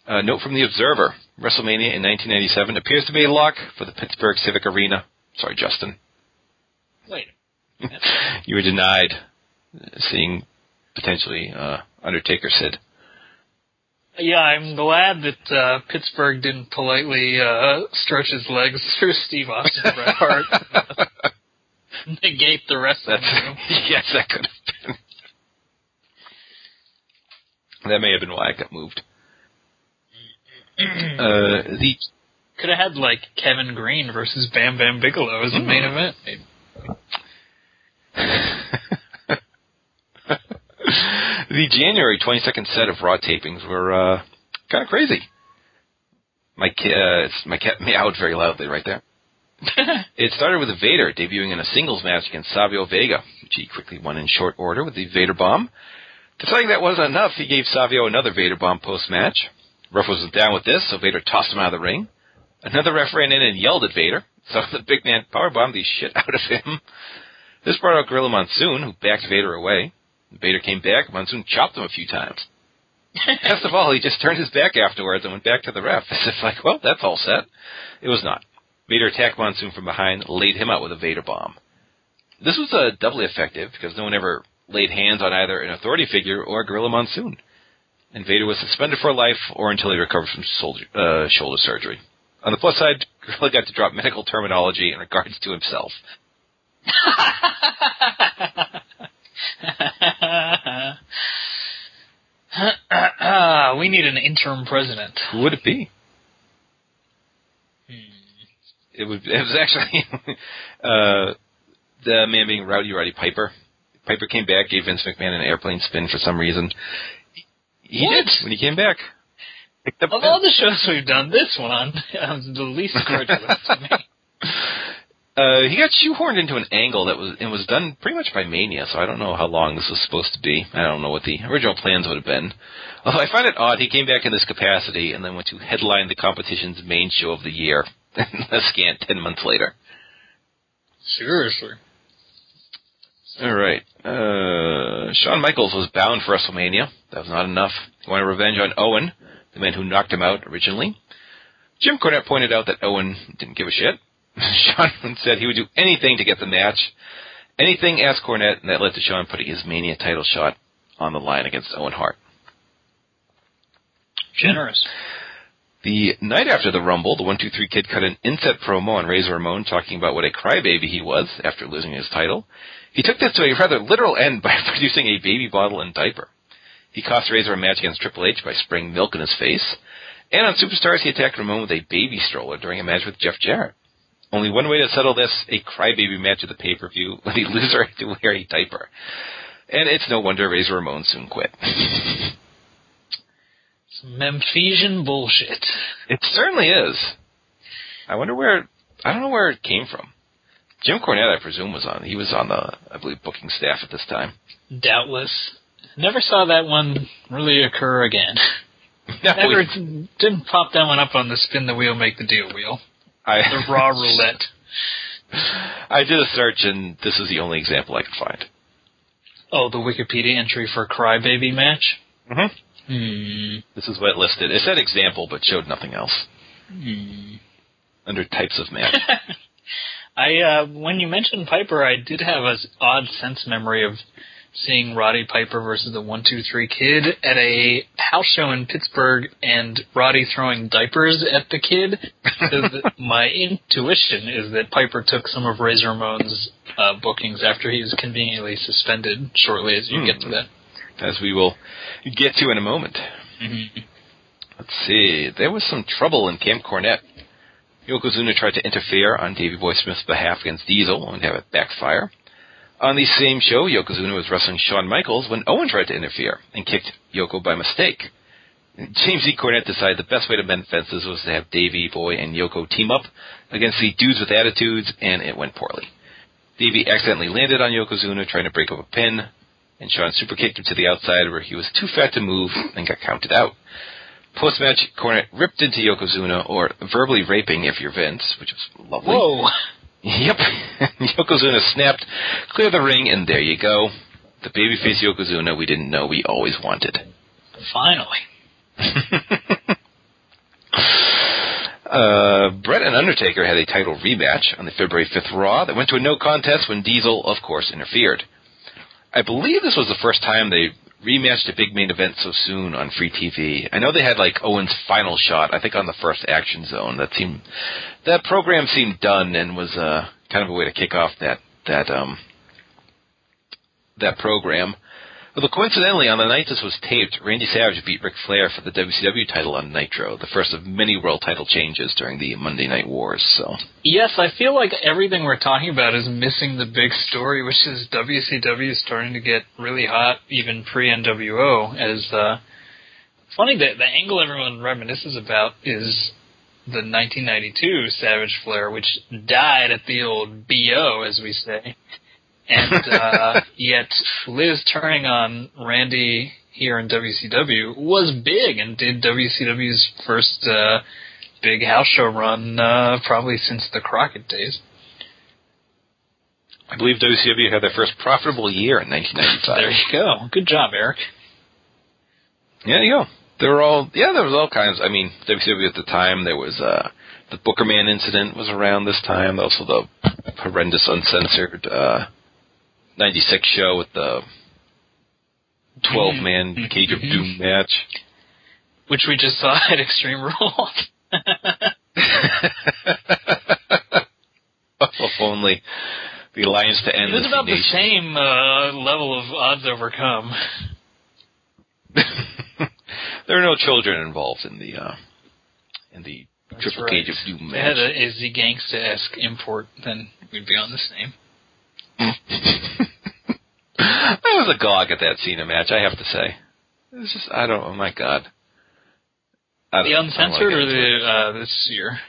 Uh, note from the Observer: WrestleMania in 1997 appears to be a lock for the Pittsburgh Civic Arena. Sorry, Justin, Wait. you were denied seeing potentially uh, Undertaker Sid. Yeah, I'm glad that uh, Pittsburgh didn't politely uh, stretch his legs through Steve Austin Bret Hart. Negate the rest of That's them. yes, that could have been. That may have been why I got moved. Uh, the Could have had like Kevin Greene versus Bam Bam Bigelow as the main Hmm. event. the January 22nd set of Raw tapings were uh, kind of crazy. My ki- uh, it's, my cat meowed very loudly right there. It started with Vader debuting in a singles match against Savio Vega, which he quickly won in short order with the Vader bomb. Deciding that wasn't enough, he gave Savio another Vader bomb post-match. Ref wasn't down with this, so Vader tossed him out of the ring. Another ref ran in and yelled at Vader, so the big man powerbombed the shit out of him. This brought out Gorilla Monsoon, who backed Vader away. Vader came back, Monsoon chopped him a few times. Best of all, he just turned his back afterwards and went back to the ref, as if like, well, that's all set. It was not. Vader attacked Monsoon from behind, laid him out with a Vader bomb. This was uh, doubly effective because no one ever laid hands on either an authority figure or Gorilla Monsoon. And Vader was suspended for life or until he recovered from soldier, uh, shoulder surgery. On the plus side, Gorilla got to drop medical terminology in regards to himself. we need an interim president. Who would it be? It was. It was actually uh, the man being Rowdy Roddy Piper. Piper came back, gave Vince McMahon an airplane spin for some reason. He What? did when he came back. Of all the shows we've done, this one was the least grudging to me. Uh, he got shoehorned into an angle that was it was done pretty much by Mania, so I don't know how long this was supposed to be. I don't know what the original plans would have been. Although I find it odd, he came back in this capacity and then went to headline the competition's main show of the year, a scant ten months later. Seriously. All right. Uh, Shawn Michaels was bound for WrestleMania. That was not enough. He wanted revenge on Owen, the man who knocked him out originally. Jim Cornette pointed out that Owen didn't give a shit. Shawn said he would do anything to get the match. Anything asked Cornette, and that led to Shawn putting his Mania title shot on the line against Owen Hart. Generous. The night after the Rumble, the 123 Kid cut an inset promo on Razor Ramon talking about what a crybaby he was after losing his title. He took this to a rather literal end by producing a baby bottle and diaper. He cost Razor a match against Triple H by spraying milk in his face. And on Superstars, he attacked Ramon with a baby stroller during a match with Jeff Jarrett. Only one way to settle this, a crybaby match at the pay-per-view, when the loser had to wear a diaper. And it's no wonder Razor Ramon soon quit. Some Memphisian bullshit. It certainly is. I wonder where, I don't know where it came from. Jim Cornette, I presume, was on. He was on the, I believe, booking staff at this time. Doubtless. Never saw that one really occur again. No, Never we- didn't pop that one up on the spin the wheel, make the deal wheel. I, The raw roulette. I did a search, and this is the only example I could find. Oh, the Wikipedia entry for Crybaby match? Mm-hmm. Hmm. This is what it listed. It said example, but showed nothing else Hmm. under types of match. I uh, when you mentioned Piper, I did have a odd sense memory of seeing Roddy Piper versus the One Two Three Kid at a house show in Pittsburgh, and Roddy throwing diapers at the kid. My intuition is that Piper took some of Razor Ramon's uh, bookings after he was conveniently suspended. Shortly as you get to that. as we will get to in a moment. Mm-hmm. Let's see. There was some trouble in Camp Cornette. Yokozuna tried to interfere on Davey Boy Smith's behalf against Diesel and have it backfire. On the same show, Yokozuna was wrestling Shawn Michaels when Owen tried to interfere and kicked Yoko by mistake. James E. Cornette decided the best way to mend fences was to have Davey Boy and Yoko team up against the dudes with attitudes, and it went poorly. Davey accidentally landed on Yokozuna trying to break up a pin, and Shawn superkicked him to the outside where he was too fat to move and got counted out. Post-match, Cornette ripped into Yokozuna, or verbally raping if you're Vince, which was lovely. Whoa! Yep. Yokozuna snapped, clear the ring, and there you go. The babyface Yokozuna we didn't know we always wanted. Finally. uh, Bret and Undertaker had a title rematch on the February 5th Raw that went to a no contest when Diesel, of course, interfered. I believe this was the first time they rematched a big main event so soon on free TV. I know they had like Owen's final shot, I think on the first Action Zone. That seemed that program seemed done and was uh, kind of a way to kick off that that um that program. Although coincidentally, on the night this was taped, Randy Savage beat Ric Flair for the WCW title on Nitro, the first of many world title changes during the Monday Night Wars. So Yes, I feel like everything we're talking about is missing the big story, which is WCW starting to get really hot, even pre NWO. As uh, funny that the angle everyone reminisces about is the 1992 Savage Flair, which died at the old BO, as we say, and uh, yet Liz turning on Randy here in WCW was big and did WCW's first. Uh, big house show run uh, probably since the Crockett days. I believe WCW had their first profitable year in 1995. There you go. Good job, Eric. Yeah, you go. There were all yeah, there was all kinds. I mean, WCW at the time there was uh the Booker Man incident was around this time. Also the horrendous uncensored uh 96 show with the 12 man Cage of Doom match. Which we just saw at Extreme Rules. if only the alliance to end it was about the same uh, level of odds overcome. there are no children involved in the uh in the That's Triple right. Cage of Doom If it had match. a Izzy Gangsta-esque import, then we'd be on the same. I was agog at that Cena match. I have to say, it's just I don't. Oh my god. The don't- I don't uncensored or the uh, this year?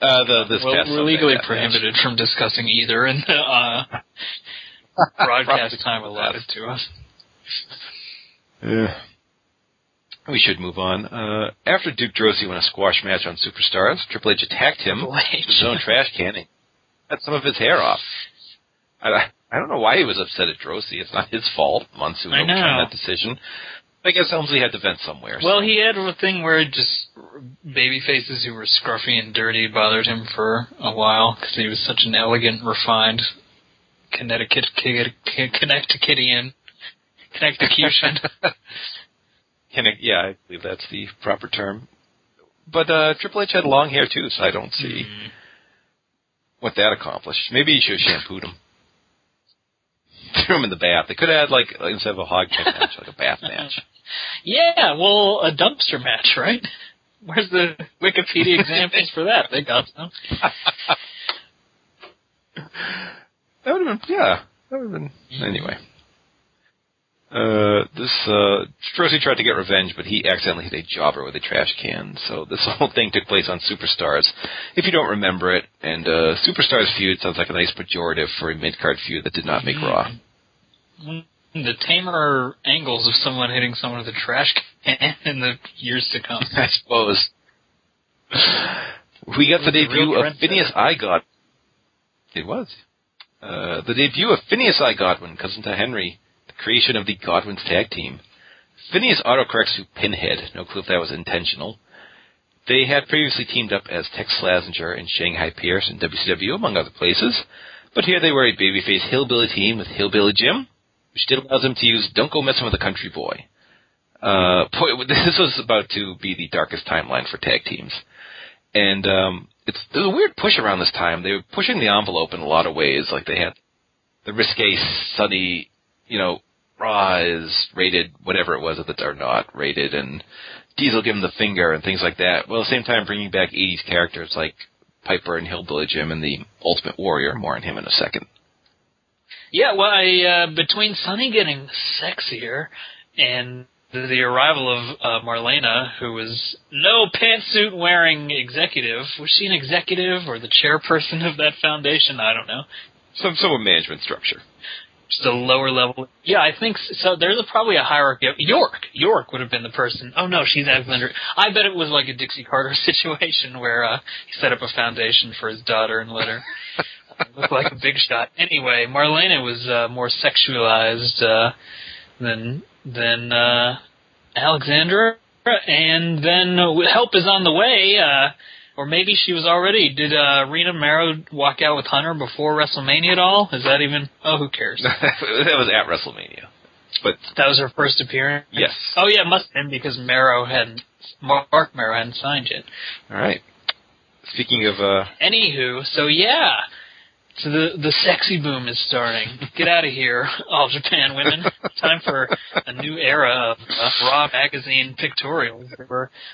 uh, the this well, we're legally match. prohibited from discussing either in the uh, broadcast time allotted to us. Yeah. We should move on. Uh, after Duke Droese won a squash match on Superstars, Triple H attacked him Triple with his own trash canning. Cut some of his hair off. I, I don't know why he was upset at Droese. It's not his fault. Monsoon overturned that decision. I guess Helmsley had to vent somewhere. Well, so. he had a thing where just baby faces who were scruffy and dirty bothered him for a while because he was such an elegant, refined Connecticut Connecticutian I, yeah, I believe that's the proper term. but uh, Triple H had long hair too, so I don't see Mm. what that accomplished. Maybe he should have shampooed him. Threw him in the bath. They could have had like instead of a hog check match, like a bath match. Yeah, well, a dumpster match, right? Where's the Wikipedia examples for that? They got some. That would have been yeah. That would have been anyway. Uh, this uh, he tried to get revenge, but he accidentally hit a jobber with a trash can. So this whole thing took place on Superstars. If you don't remember it, and uh, Superstars feud sounds like a nice pejorative for a mid card feud that did not make Raw. The tamer angles of someone hitting someone with a trash can in the years to come. I suppose. We got the debut real of Phineas I. Godwinn. It was. Uh, the debut of Phineas I. Godwinn, cousin to Henry, the creation of the Godwinn's tag team. Phineas autocorrects to Pinhead. No clue if that was intentional. They had previously teamed up as Tex Slazenger and Shanghai Pierce in WCW, among other places. But here they were a babyface hillbilly team with Hillbilly Jim, which did allow them to use Don't Go Messing with a Country Boy. Uh, this was about to be the darkest timeline for tag teams. And um, it's there's a weird push around this time. They were pushing the envelope in a lot of ways. Like they had the risque, sunny, you know, Raw is rated whatever it was at the or not rated, and Diesel give him the finger and things like that. Well, at the same time, bringing back '80s characters like Piper and Hillbilly Jim and the Ultimate Warrior. More on him in a second. Yeah, well, I, uh, between Sunny getting sexier and the, the arrival of uh, Marlena, who was no pantsuit wearing executive, was she an executive or the chairperson of that foundation? I don't know. Some sort of management structure. Just a lower level. Yeah, I think so. There's a, probably a hierarchy. Of, York, York would have been the person. Oh no, she's Alexander. I bet it was like a Dixie Carter situation where uh, he set up a foundation for his daughter and let her look like a big shot. Anyway, Marlena was uh, more sexualized uh, than than uh, Alexandra, and then uh, help is on the way. Uh, or maybe she was already. Did uh, Rena Mero walk out with Hunter before WrestleMania at all? Is that even? Oh, who cares? that was at WrestleMania. But That was her first appearance. yes. Oh yeah, it must have been because Mero hadn't Marc Mero hadn't signed yet. All right. Speaking of uh, Anywho, so yeah, so the the sexy boom is starting. Get out of here, all Japan women. Time for a new era of uh, Raw magazine pictorials.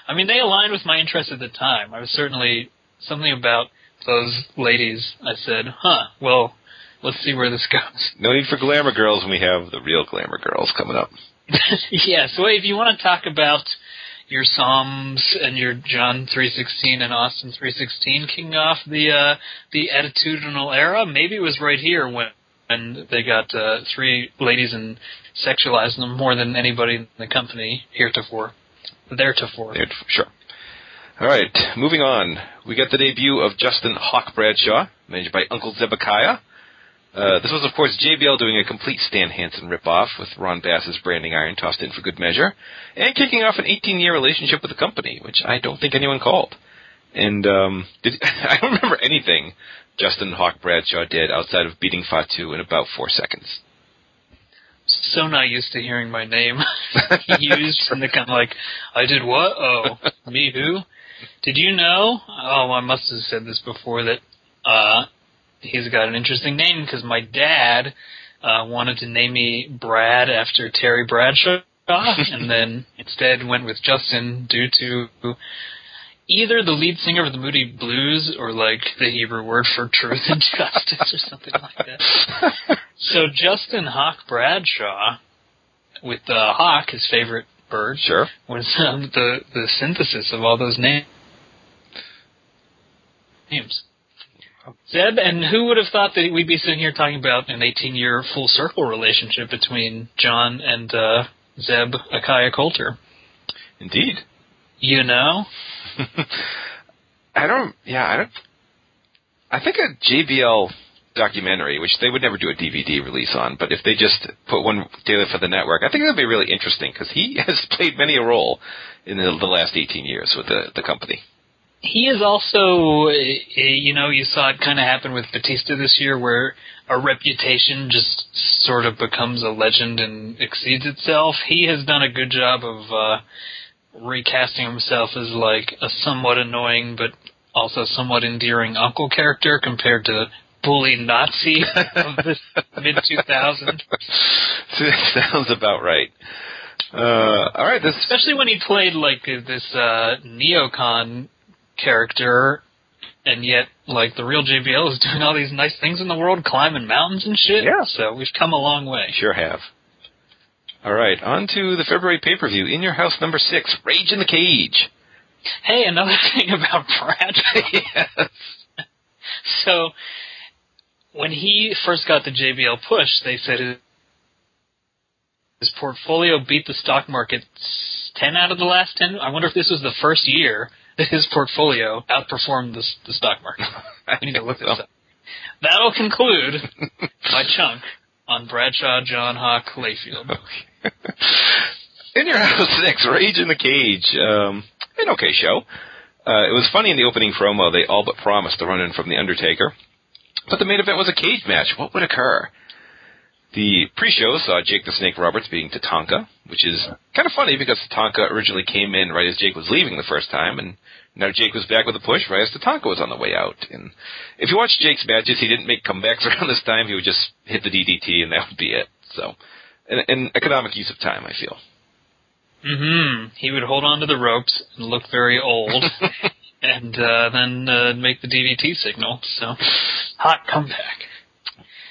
I mean, they aligned with my interest at the time. I was certainly something about those ladies. I said, huh, well, let's see where this goes. no need for glamour girls when we have the real glamour girls coming up. yeah, so if you want to talk about your Psalms and your John 316 and Austin 316 kicking off the uh, the attitudinal era, maybe it was right here when they got uh, three ladies and sexualized them more than anybody in the company heretofore. Theretofore. There, sure. All right, moving on. We got the debut of Justin Hawk Bradshaw, managed by Uncle Zebekiah. Uh, this was, of course, JBL doing a complete Stan Hansen ripoff with Ron Bass's branding iron tossed in for good measure, and kicking off an 18-year relationship with the company, which I don't think anyone called. And um, did, I don't remember anything Justin Hawk Bradshaw did outside of beating Fatu in about four seconds. So not used to hearing my name used and the kind of like, I did what? Oh, me who? Did you know? Oh, I must have said this before that uh, he's got an interesting name because my dad uh, wanted to name me Brad after Terry Bradshaw, and then instead went with Justin due to either the lead singer of the Moody Blues or like the Hebrew word for truth and justice or something like that. So Justin Hawk Bradshaw, with uh, Hawk, his favorite bird, Sure. was um, the the synthesis of all those names. Names. Zeb, and who would have thought that we'd be sitting here talking about an 18-year full circle relationship between John and uh, Zeb Akaya Colter? Indeed. You know, I don't. Yeah, I don't. I think a JBL documentary, which they would never do a DVD release on, but if they just put one together for the network, I think that'd be really interesting because he has played many a role in the, the last 18 years with the the company. He is also, eh, eh, you know, you saw it kind of happen with Batista this year, where a reputation just sort of becomes a legend and exceeds itself. He has done a good job of uh, recasting himself as like a somewhat annoying but also somewhat endearing uncle character compared to bully Nazi of the mid 2000s. Sounds about right. Uh, all right, this Especially when he played like this uh, neocon character, and yet like the real JBL is doing all these nice things in the world, climbing mountains and shit. Yeah. So we've come a long way. sure have. All right, on to the February pay per view. In your house, number six, Rage in the Cage. Hey, another thing about Brad. yes. So when he first got the JBL push, they said his his portfolio beat the stock market ten out of the last ten. I wonder if this was the first year his portfolio outperformed the, the stock market. We need to look this up. That'll conclude my chunk on Bradshaw, John Hawk, Layfield. In your house, six, Rage in the Cage. Um, an okay show. Uh, it was funny in the opening promo. They all but promised to run in from the Undertaker, but the main event was a cage match. What would occur? The pre-show saw Jake the Snake Roberts beating Tatanka, which is kind of funny because Tatanka originally came in right as Jake was leaving the first time, and now Jake was back with a push right as Tatanka was on the way out. And if you watch Jake's matches, he didn't make comebacks around this time. He would just hit the DDT, and that would be it. So, an, an economic use of time, I feel. hmm He would hold on to the ropes and look very old, and uh, then uh, make the DDT signal. So, hot comeback.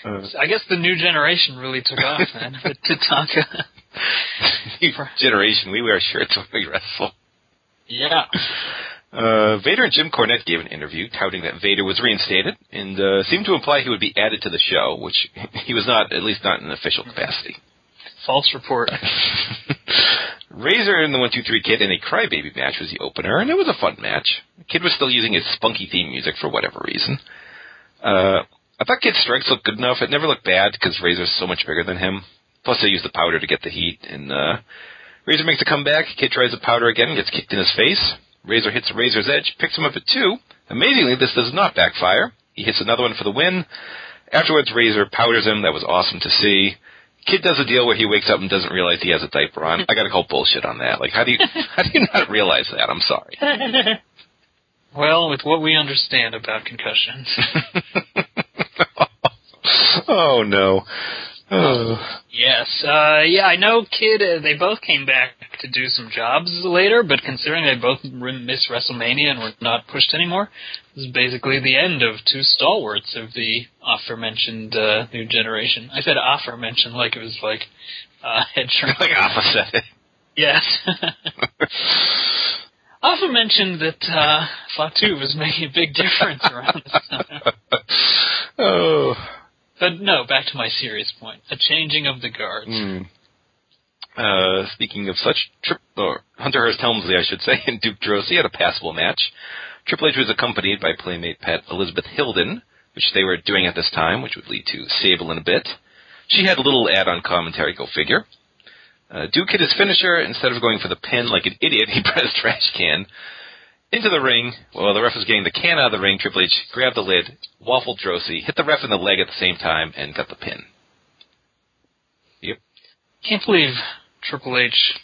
Uh, I guess the new generation really took off then. The Tatanka. new generation, we wear shirts when we wrestle. yeah. Uh, Vader and Jim Cornette gave an interview touting that Vader was reinstated and uh, seemed to imply he would be added to the show, which he was not, at least not in an official capacity. False report. Razor and the 123 Kid in a Crybaby match was the opener, and it was a fun match. The Kid was still using his spunky theme music for whatever reason. Uh, I thought Kid's strikes looked good enough. It never looked bad because Razor's so much bigger than him. Plus, they used the powder to get the heat, and uh, Razor makes a comeback. Kid tries the powder again and gets kicked in his face. Razor hits Razor's edge, picks him up at two. Amazingly, this does not backfire. He hits another one for the win. Afterwards, Razor powders him. That was awesome to see. Kid does a deal where he wakes up and doesn't realize he has a diaper on. I gotta call bullshit on that. Like, how do you how do you not realize that? I'm sorry. well, with what we understand about concussions. oh no. Oh. Yes. Uh, yeah, I know, kid. Uh, they both came back to do some jobs later, but considering they both missed WrestleMania and were not pushed anymore, this is basically the end of two stalwarts of the aforementioned uh, new generation. I said aforementioned like it was like uh, head shrink. like opposite. Yes. Alpha mentioned that uh, Fatu was making a big difference around this time. oh. But no, back to my serious point. A changing of the guards. Mm. Uh, speaking of such, Trip, or Hunter Hearst Helmsley, I should say, and Duke Droese had a passable match. Triple H was accompanied by playmate pet Elizabeth Hilden, which they were doing at this time, which would lead to Sable in a bit. She had a little add-on commentary, go figure. Uh, Duke hit his finisher. Instead of going for the pin like an idiot, he pressed trash can into the ring. While the ref was getting the can out of the ring, Triple H grabbed the lid, waffled Droese, hit the ref in the leg at the same time, and got the pin. Yep. Can't believe Triple H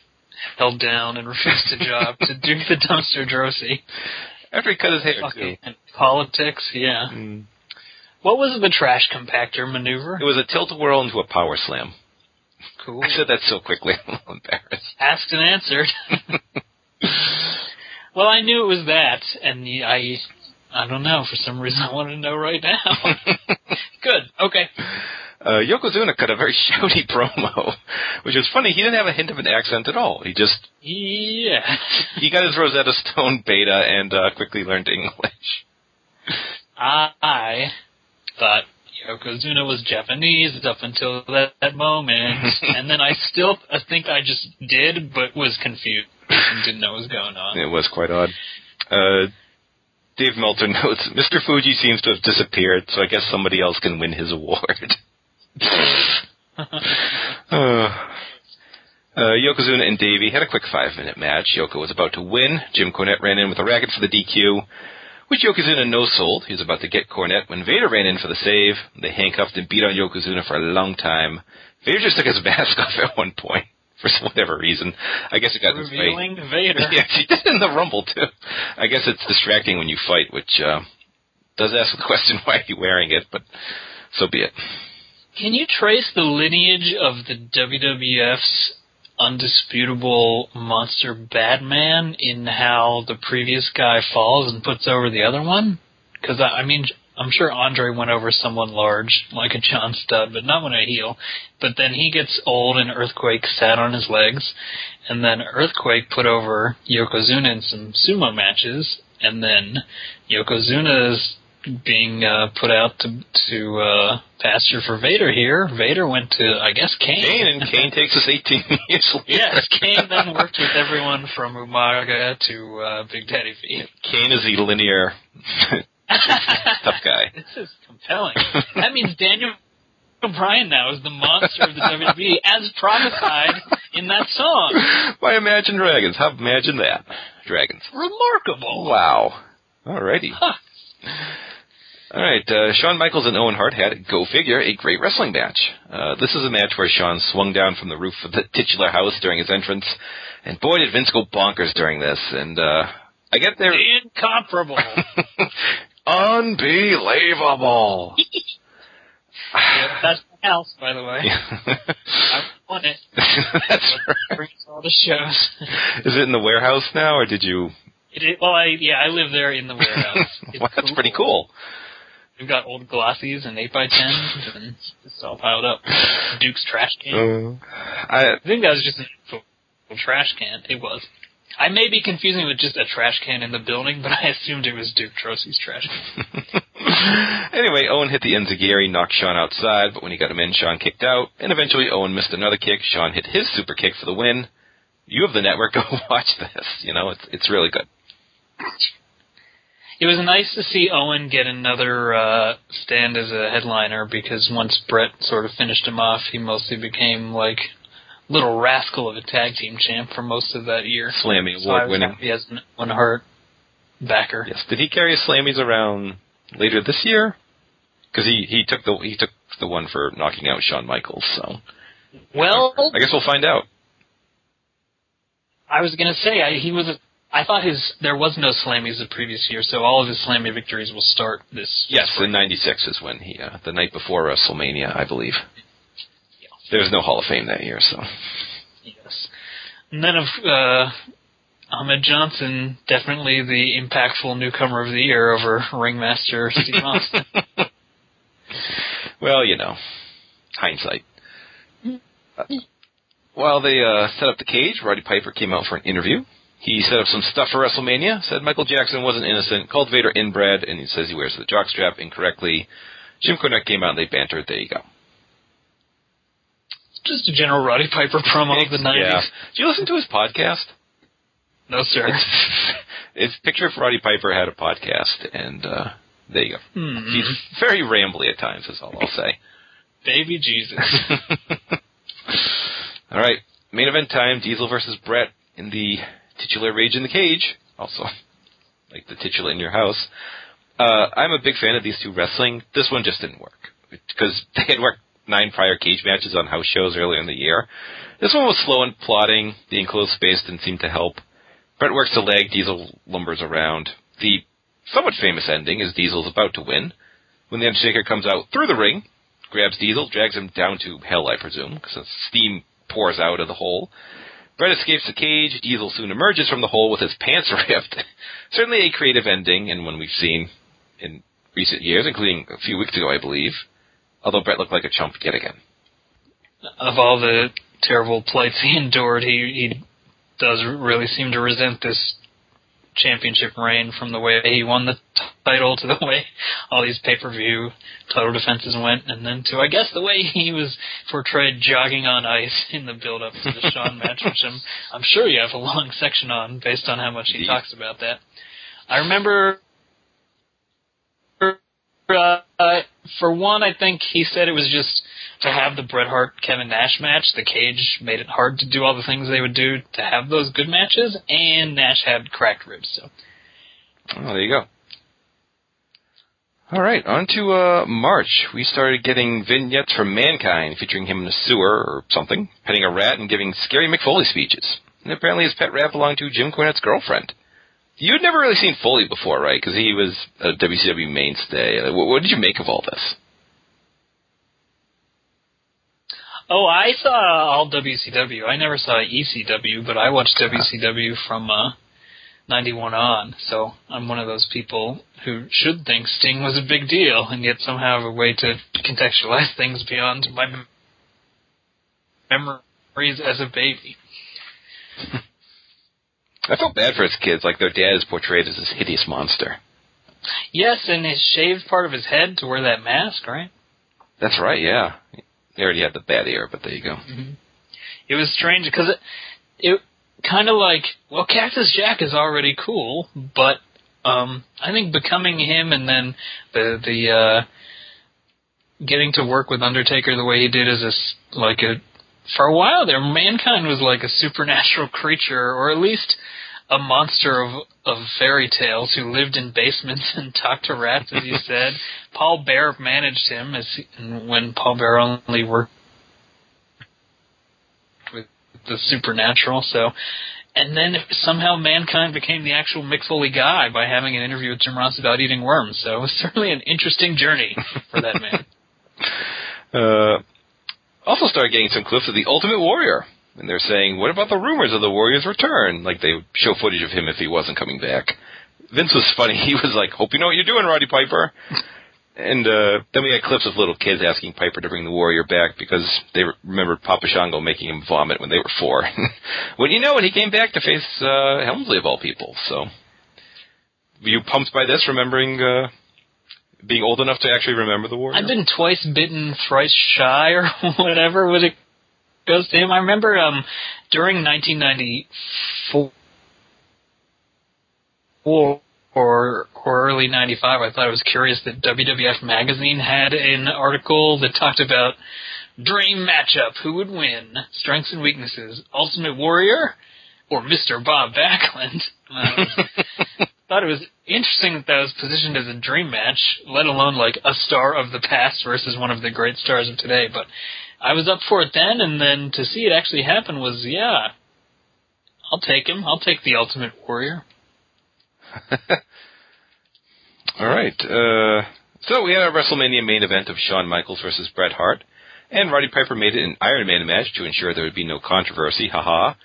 held down and refused a job to do the dumpster Droese. After he cut his hair, too. Politics, yeah. Mm. What was the trash compactor maneuver? It was a tilt-a-whirl into a power slam. Cool. I said that so quickly, I'm a little embarrassed. Asked and answered. well, I knew it was that, and I, I don't know. For some reason, I wanted to know right now. Good. Okay. Uh, Yokozuna cut a very shouty promo, which was funny. He didn't have a hint of an accent at all. He just Yeah. he got his Rosetta Stone beta and uh, quickly learned English. I thought Yokozuna was Japanese up until that, that moment, and then I still I think I just did, but was confused and didn't know what was going on. It was quite odd. Uh, Dave Meltzer notes, Mr. Fuji seems to have disappeared, so I guess somebody else can win his award. uh, uh, Yokozuna and Davey had a quick five-minute match. Yoko was about to win. Jim Cornette ran in with a racket for the DQ, which Yokozuna no-sold. He was about to get Cornette when Vader ran in for the save. They handcuffed and beat on Yokozuna for a long time. Vader just took his mask off at one point. for some whatever reason. I guess it got this way. Revealing Vader. Yeah, she did in the Rumble too. I guess it's distracting when you fight, which uh, does ask the question why are you wearing it, but so be it. Can you trace the lineage of the WWF's undisputable monster Batman in how the previous guy falls and puts over the other one? Because I, I mean, I'm sure Andre went over someone large, like a John Studd, but not when a heel. But then he gets old and Earthquake sat on his legs, and then Earthquake put over Yokozuna in some sumo matches, and then Yokozuna's being uh, put out to to uh, pasture for Vader here. Vader went to, I guess, Kane. Kane and Kane takes us 18 years later. Yes, Kane then worked with everyone from Umaga to uh, Big Daddy V. Kane is the linear tough guy. This is compelling. that means Daniel Bryan now is the monster of the WWE as prophesied in that song. By Imagine Dragons. How imagine that? Dragons. Remarkable. Wow. Alrighty. Huh. All right, uh, Shawn Michaels and Owen Hart had, go figure, a great wrestling match. Uh, this is a match where Shawn swung down from the roof of the titular house during his entrance, and boy did Vince go bonkers during this. And uh, I get there, Incomparable. unbelievable. yeah, that's my house, by the way. I want it. That's right. Brings all the shows. Is it in the warehouse now, or did you? It is, well, I yeah, I live there in the warehouse. It's well, that's pretty cool. We've got old glossies and eight by tens, and it's all piled up. Duke's trash can. Uh, I I think that was just a trash can. It was. I may be confusing it with just a trash can in the building, but I assumed it was Duke Droese's trash can. anyway, Owen hit the Enziguri, knocked Shawn outside, but when he got him in, Shawn kicked out, and eventually Owen missed another kick. Shawn hit his super kick for the win. You have the network. Go watch this. You know, it's it's really good. It was nice to see Owen get another uh, stand as a headliner because once Bret sort of finished him off, he mostly became like little rascal of a tag team champ for most of that year. Slammy So award winning. happy as an Owen Hart backer. Yes. Did he carry his Slammies around later this year? Because he he took the he took the one for knocking out Shawn Michaels. So Well, I guess we'll find out. I was gonna say I, he was. A, I thought his there was no Slammies the previous year, so all of his Slammy victories will start this. Yes, in '96 is when he uh, the night before WrestleMania, I believe. There was no Hall of Fame that year, so Yes. And then of uh, Ahmed Johnson, definitely the impactful newcomer of the year over Ringmaster Steve Austin. well, you know, hindsight. Uh, while they uh, set up the cage, Roddy Piper came out for an interview. He set up some stuff for WrestleMania. Said Michael Jackson wasn't innocent. Called Vader inbred, and he says he wears the jockstrap incorrectly. Jim Cornette came out and they bantered. There you go. Just a general Roddy Piper promo of the nineties. Yeah. Do you listen to his podcast? No sir. It's, it's picture if Roddy Piper had a podcast, and uh, there you go. Hmm. He's very rambly at times. Is all I'll say. Baby Jesus. all right, main event time: Diesel versus Bret in the titular Rage in the Cage. Also, like the titular in your house. Uh, I'm a big fan of these two wrestling. This one just didn't work because they had worked nine prior cage matches on house shows earlier in the year. This one was slow and plodding. The enclosed space didn't seem to help. Bret works the leg, Diesel lumbers around. The somewhat famous ending is Diesel's about to win. When the Undertaker comes out through the ring, grabs Diesel, drags him down to hell, I presume, because steam pours out of the hole. Bret escapes the cage. Diesel soon emerges from the hole with his pants ripped. Certainly a creative ending, and one we've seen in recent years, including a few weeks ago, I believe. Although Bret looked like a chump yet again. of all the terrible plights he endured, he he does really seem to resent this championship reign from the way he won the title to the way all these pay per view title defenses went, and then to I guess the way he was portrayed jogging on ice in the build up to the Shawn match, which I'm I'm sure you have a long section on based on how much he talks about that. I remember. Uh, for one, I think he said it was just to have the Bret Hart Kevin Nash match. The cage made it hard to do all the things they would do to have those good matches, and Nash had cracked ribs. So Oh, there you go. All right, on to uh, March. We started getting vignettes from Mankind featuring him in a sewer or something, petting a rat and giving scary McFoley speeches. And apparently his pet rat belonged to Jim Cornette's girlfriend. You'd never really seen Foley before, right? Because he was a WCW mainstay. What, what did you make of all this? Oh, I saw all WCW. I never saw ECW, but I watched WCW from uh, 91 on. So I'm one of those people who should think Sting was a big deal, and yet somehow have a way to contextualize things beyond my mem- memories as a baby. I felt bad for his kids. Like their dad is portrayed as this hideous monster. Yes, and he shaved part of his head to wear that mask, right? That's right. Yeah, he already had the bad ear, but there you go. Mm-hmm. It was strange because it, it kind of like well, Cactus Jack is already cool, but um, I think becoming him and then the the uh, getting to work with Undertaker the way he did as a like a for a while there, mankind was like a supernatural creature, or at least a monster of of fairy tales who lived in basements and talked to rats, as you said. Paul Bearer managed him as he, when Paul Bearer only worked with the supernatural. So, and then somehow mankind became the actual Mick Foley guy by having an interview with Jim Ross about eating worms. So it was certainly an interesting journey for that man. Uh, also started getting some clips of the Ultimate Warrior. And they're saying, what about the rumors of the Warrior's return? Like they show footage of him if he wasn't coming back. Vince was funny. He was like, hope you know what you're doing, Roddy Piper. And uh, then we had clips of little kids asking Piper to bring the Warrior back because they remembered Papa Shango making him vomit when they were four. when you know it, he came back to face uh, Helmsley of all people. So, were you pumped by this, remembering uh, being old enough to actually remember the Warrior? I've been twice bitten, thrice shy, or whatever when it goes to him. I remember um, during 1994 or or early 95, I thought it was curious that WWF Magazine had an article that talked about dream matchup, who would win, strengths and weaknesses, Ultimate Warrior or Mr. Bob Backlund. Um, thought it was interesting that that was positioned as a dream match, let alone like a star of the past versus one of the great stars of today. But I was up for it then, and then to see it actually happen was, yeah, I'll take him. I'll take the Ultimate Warrior. All right. Uh, so we had our WrestleMania main event of Shawn Michaels versus Bret Hart, and Roddy Piper made it an Iron Man match to ensure there would be no controversy. Haha.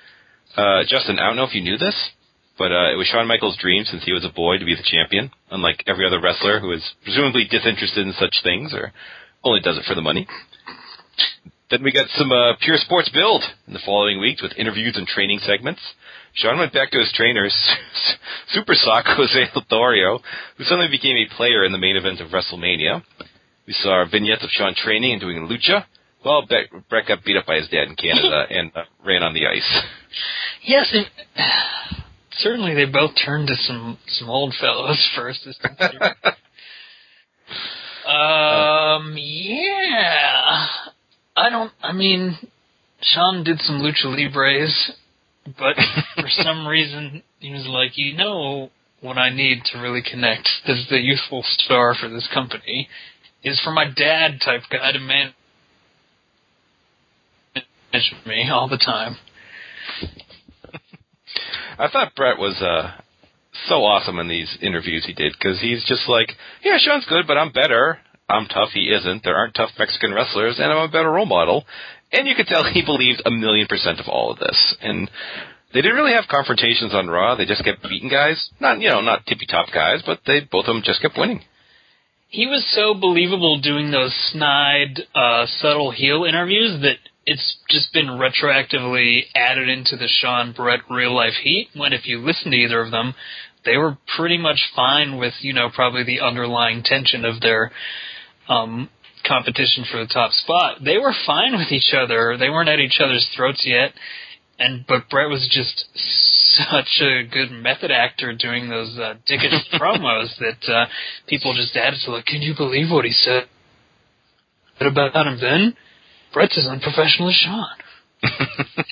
Uh, Justin, I don't know if you knew this, but uh, it was Shawn Michaels' dream since he was a boy to be the champion, unlike every other wrestler who is presumably disinterested in such things or only does it for the money. Then we got some uh, pure sports build in the following weeks with interviews and training segments. Shawn went back to his trainer, Super Sock Jose Lothario, who suddenly became a player in the main event of WrestleMania. We saw vignettes of Shawn training and doing lucha. Well, Bret got beat up by his dad in Canada and uh, ran on the ice. Yes, and certainly they both turned to some some old fellows first. um, yeah. I don't. I mean, Shawn did some lucha libres, but for some reason he was like, you know, what I need to really connect as the youthful star for this company is for my dad type guy to manage me all the time. I thought Bret was uh so awesome in these interviews he did because he's just like, yeah, Shawn's good, but I'm better. I'm tough. He isn't. There aren't tough Mexican wrestlers, and I'm a better role model. And you could tell he believed a million percent of all of this. And they didn't really have confrontations on Raw. They just kept beating guys. Not, you know, not tippy top guys, but they both of them just kept winning. He was so believable doing those snide, uh, subtle heel interviews that it's just been retroactively added into the Shawn Bret real life heat. When if you listen to either of them, they were pretty much fine with you know probably the underlying tension of their um, competition for the top spot. They were fine with each other. They weren't at each other's throats yet. And but Bret was just such a good method actor doing those uh, dickish promos that uh, people just added to like, can you believe what he said What about him then? Bret's as unprofessional as Shawn.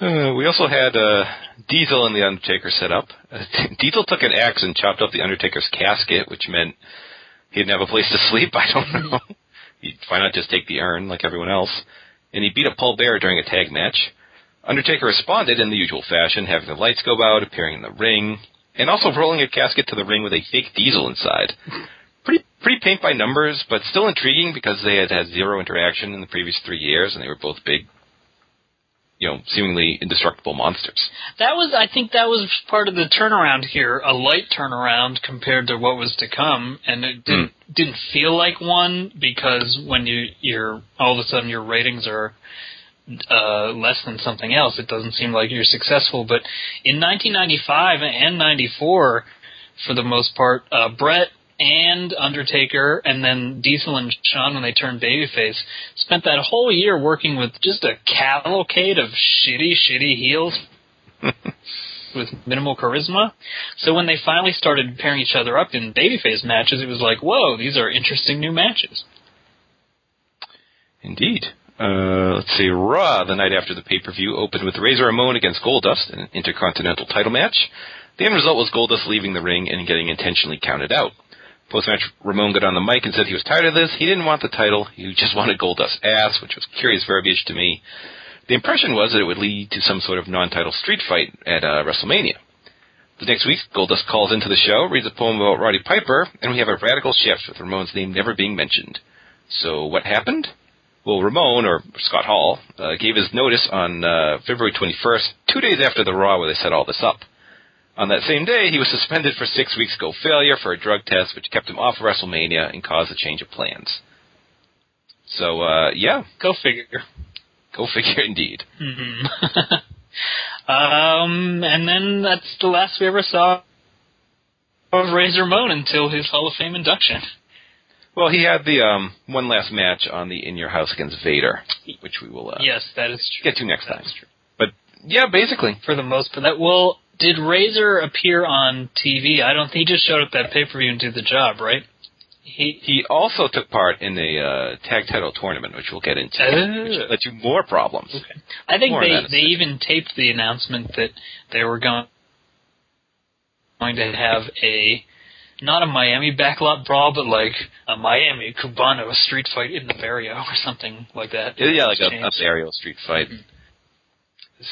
Uh, we also had uh, Diesel and the Undertaker set up. Uh, Diesel took an axe and chopped up the Undertaker's casket, which meant he didn't have a place to sleep. I don't mm-hmm. know. He'd, why not just take the urn like everyone else? And he beat up Paul Bearer during a tag match. Undertaker responded in the usual fashion, having the lights go out, appearing in the ring, and also rolling a casket to the ring with a fake Diesel inside. pretty pretty paint by numbers, but still intriguing because they had had zero interaction in the previous three years, and they were both big, you know, seemingly indestructible monsters. That was, I think, that was part of the turnaround here, a light turnaround compared to what was to come, and it didn't mm. didn't feel like one because when you you're all of a sudden your ratings are uh, less than something else, it doesn't seem like you're successful. But in 1995 and 94, for the most part, uh, Bret and Undertaker, and then Diesel and Shawn when they turned babyface, spent that whole year working with just a cavalcade of shitty, shitty heels with minimal charisma. So when they finally started pairing each other up in babyface matches, it was like, whoa, these are interesting new matches. Indeed. Uh, let's see, Raw, the night after the pay-per-view, opened with Razor Ramon against Goldust in an Intercontinental title match. The end result was Goldust leaving the ring and getting intentionally counted out. Post-match, Ramon got on the mic and said he was tired of this. He didn't want the title. He just wanted Goldust's ass, which was curious verbiage to me. The impression was that it would lead to some sort of non-title street fight at uh, WrestleMania. The next week, Goldust calls into the show, reads a poem about Roddy Piper, and we have a radical shift with Ramon's name never being mentioned. So what happened? Well, Ramon, or Scott Hall, uh, gave his notice on uh, February 21st, two days after the Raw where they set all this up. On that same day, he was suspended for six weeks go failure for a drug test, which kept him off of WrestleMania and caused a change of plans. So, uh, yeah. Go figure. Go figure, indeed. Mm-hmm. um, and then that's the last we ever saw of Razor Ramon until his Hall of Fame induction. Well, he had the um, one last match on the In Your House against Vader, which we will uh, yes, that is true. get to next time. But yeah, basically for the most part, that will did Razor appear on TV? I don't think he just showed up that pay per view and did the job, right? He he also took part in the uh, tag title tournament, which we'll get into, uh, which led to more problems. Okay. I think more they they even taped the announcement that they were going going to have a not a Miami backlot brawl, but like a Miami Cubano street fight in the barrio or something like that. Yeah, like a, a barrio street fight. Mm-hmm.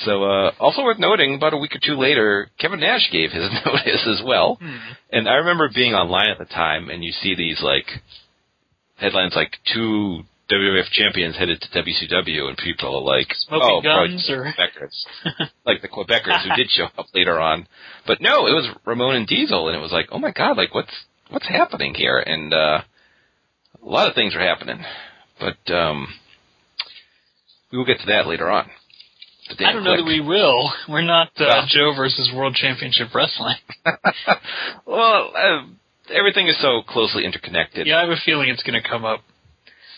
So, uh, also worth noting, about a week or two later, Kevin Nash gave his notice as well. Hmm. And I remember being online at the time, and you see these like headlines like two WWF champions headed to WCW, and people are like, Smoking "Oh, Gunns or Quebecers, like the Quebecers who did show up later on." But no, it was Ramon and Diesel, and it was like, "Oh my God, like what's what's happening here?" And uh, a lot of things are happening, but um, we will get to that later on. I don't know that we will. We're not uh. Joe versus World Championship Wrestling. well, uh, everything is so closely interconnected. Yeah, I have a feeling it's going to come up.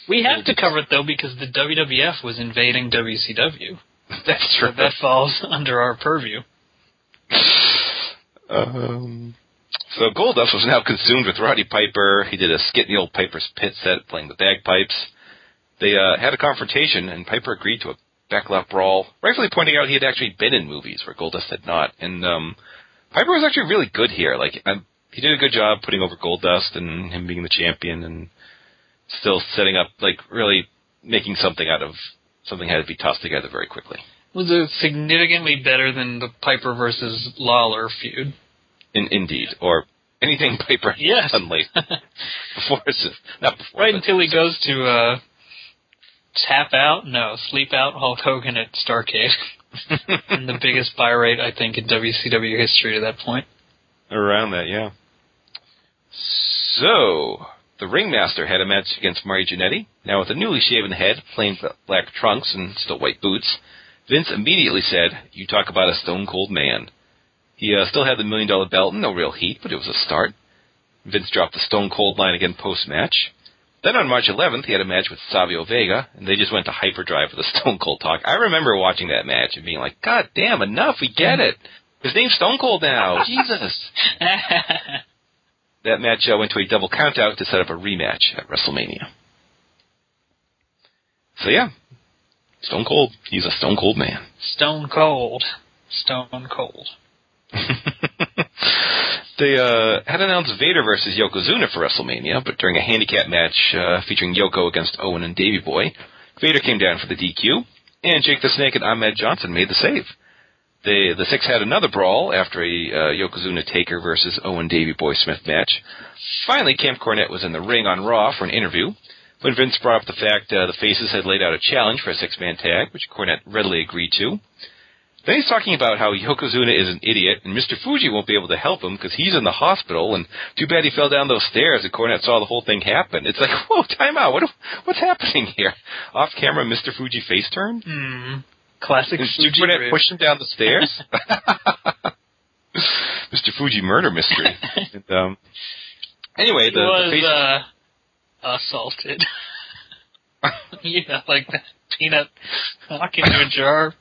We have to cover it though because the WWF was invading WCW. That's true. So that falls under our purview. Um, so Goldust was now consumed with Roddy Piper. He did a skit in the old Piper's Pit set, playing the bagpipes. They uh, had a confrontation, and Piper agreed to a backlot brawl, rightfully pointing out he had actually been in movies where Goldust had not. And um, Piper was actually really good here. Like um, he did a good job putting over Goldust and him being the champion, and still setting up like really making something out of something had to be tossed together very quickly. Was it significantly better than the Piper versus Lawler feud? In, indeed, or anything Piper yes. late before, not before, right until he goes to uh, tap out, no, sleep out Hulk Hogan at Starcade. and the biggest buy rate I think in WCW history to that point. Around that, yeah. So the ringmaster had a match against Marty Jannetty. Now with a newly shaven head, plain black trunks, and still white boots, Vince immediately said, "You talk about a stone cold man." He uh, still had the million dollar belt and no real heat, but it was a start. Vince dropped the stone cold line again post match. Then on March 11th, he had a match with Savio Vega, and they just went to hyperdrive for the Stone Cold talk. I remember watching that match and being like, God damn, enough, we get it. His name's Stone Cold now. Jesus. that match uh, went to a double countout to set up a rematch at WrestleMania. So yeah, Stone Cold. He's a Stone Cold man. Stone Cold. Stone Cold. They uh, had announced Vader versus Yokozuna for WrestleMania, but during a handicap match uh, featuring Yoko against Owen and Davey Boy, Vader came down for the DQ, and Jake the Snake and Ahmed Johnson made the save. They, the six had another brawl after a uh, Yokozuna Taker versus Owen Davey Boy Smith match. Finally, Camp Cornette was in the ring on Raw for an interview. When Vince brought up the fact uh, the Faces had laid out a challenge for a six-man tag, which Cornette readily agreed to. Then he's talking about how Yokozuna is an idiot and Mr. Fuji won't be able to help him because he's in the hospital and too bad he fell down those stairs and Cornette saw the whole thing happen. It's like, whoa, time out. What, what's happening here? Off camera, Mr. Fuji face turn? Hmm. Classic Did Fuji Cornette him down the stairs? Mr. Fuji murder mystery. and, um, anyway, He the, the was face, uh, assaulted. you know, like that peanut walk into a jar.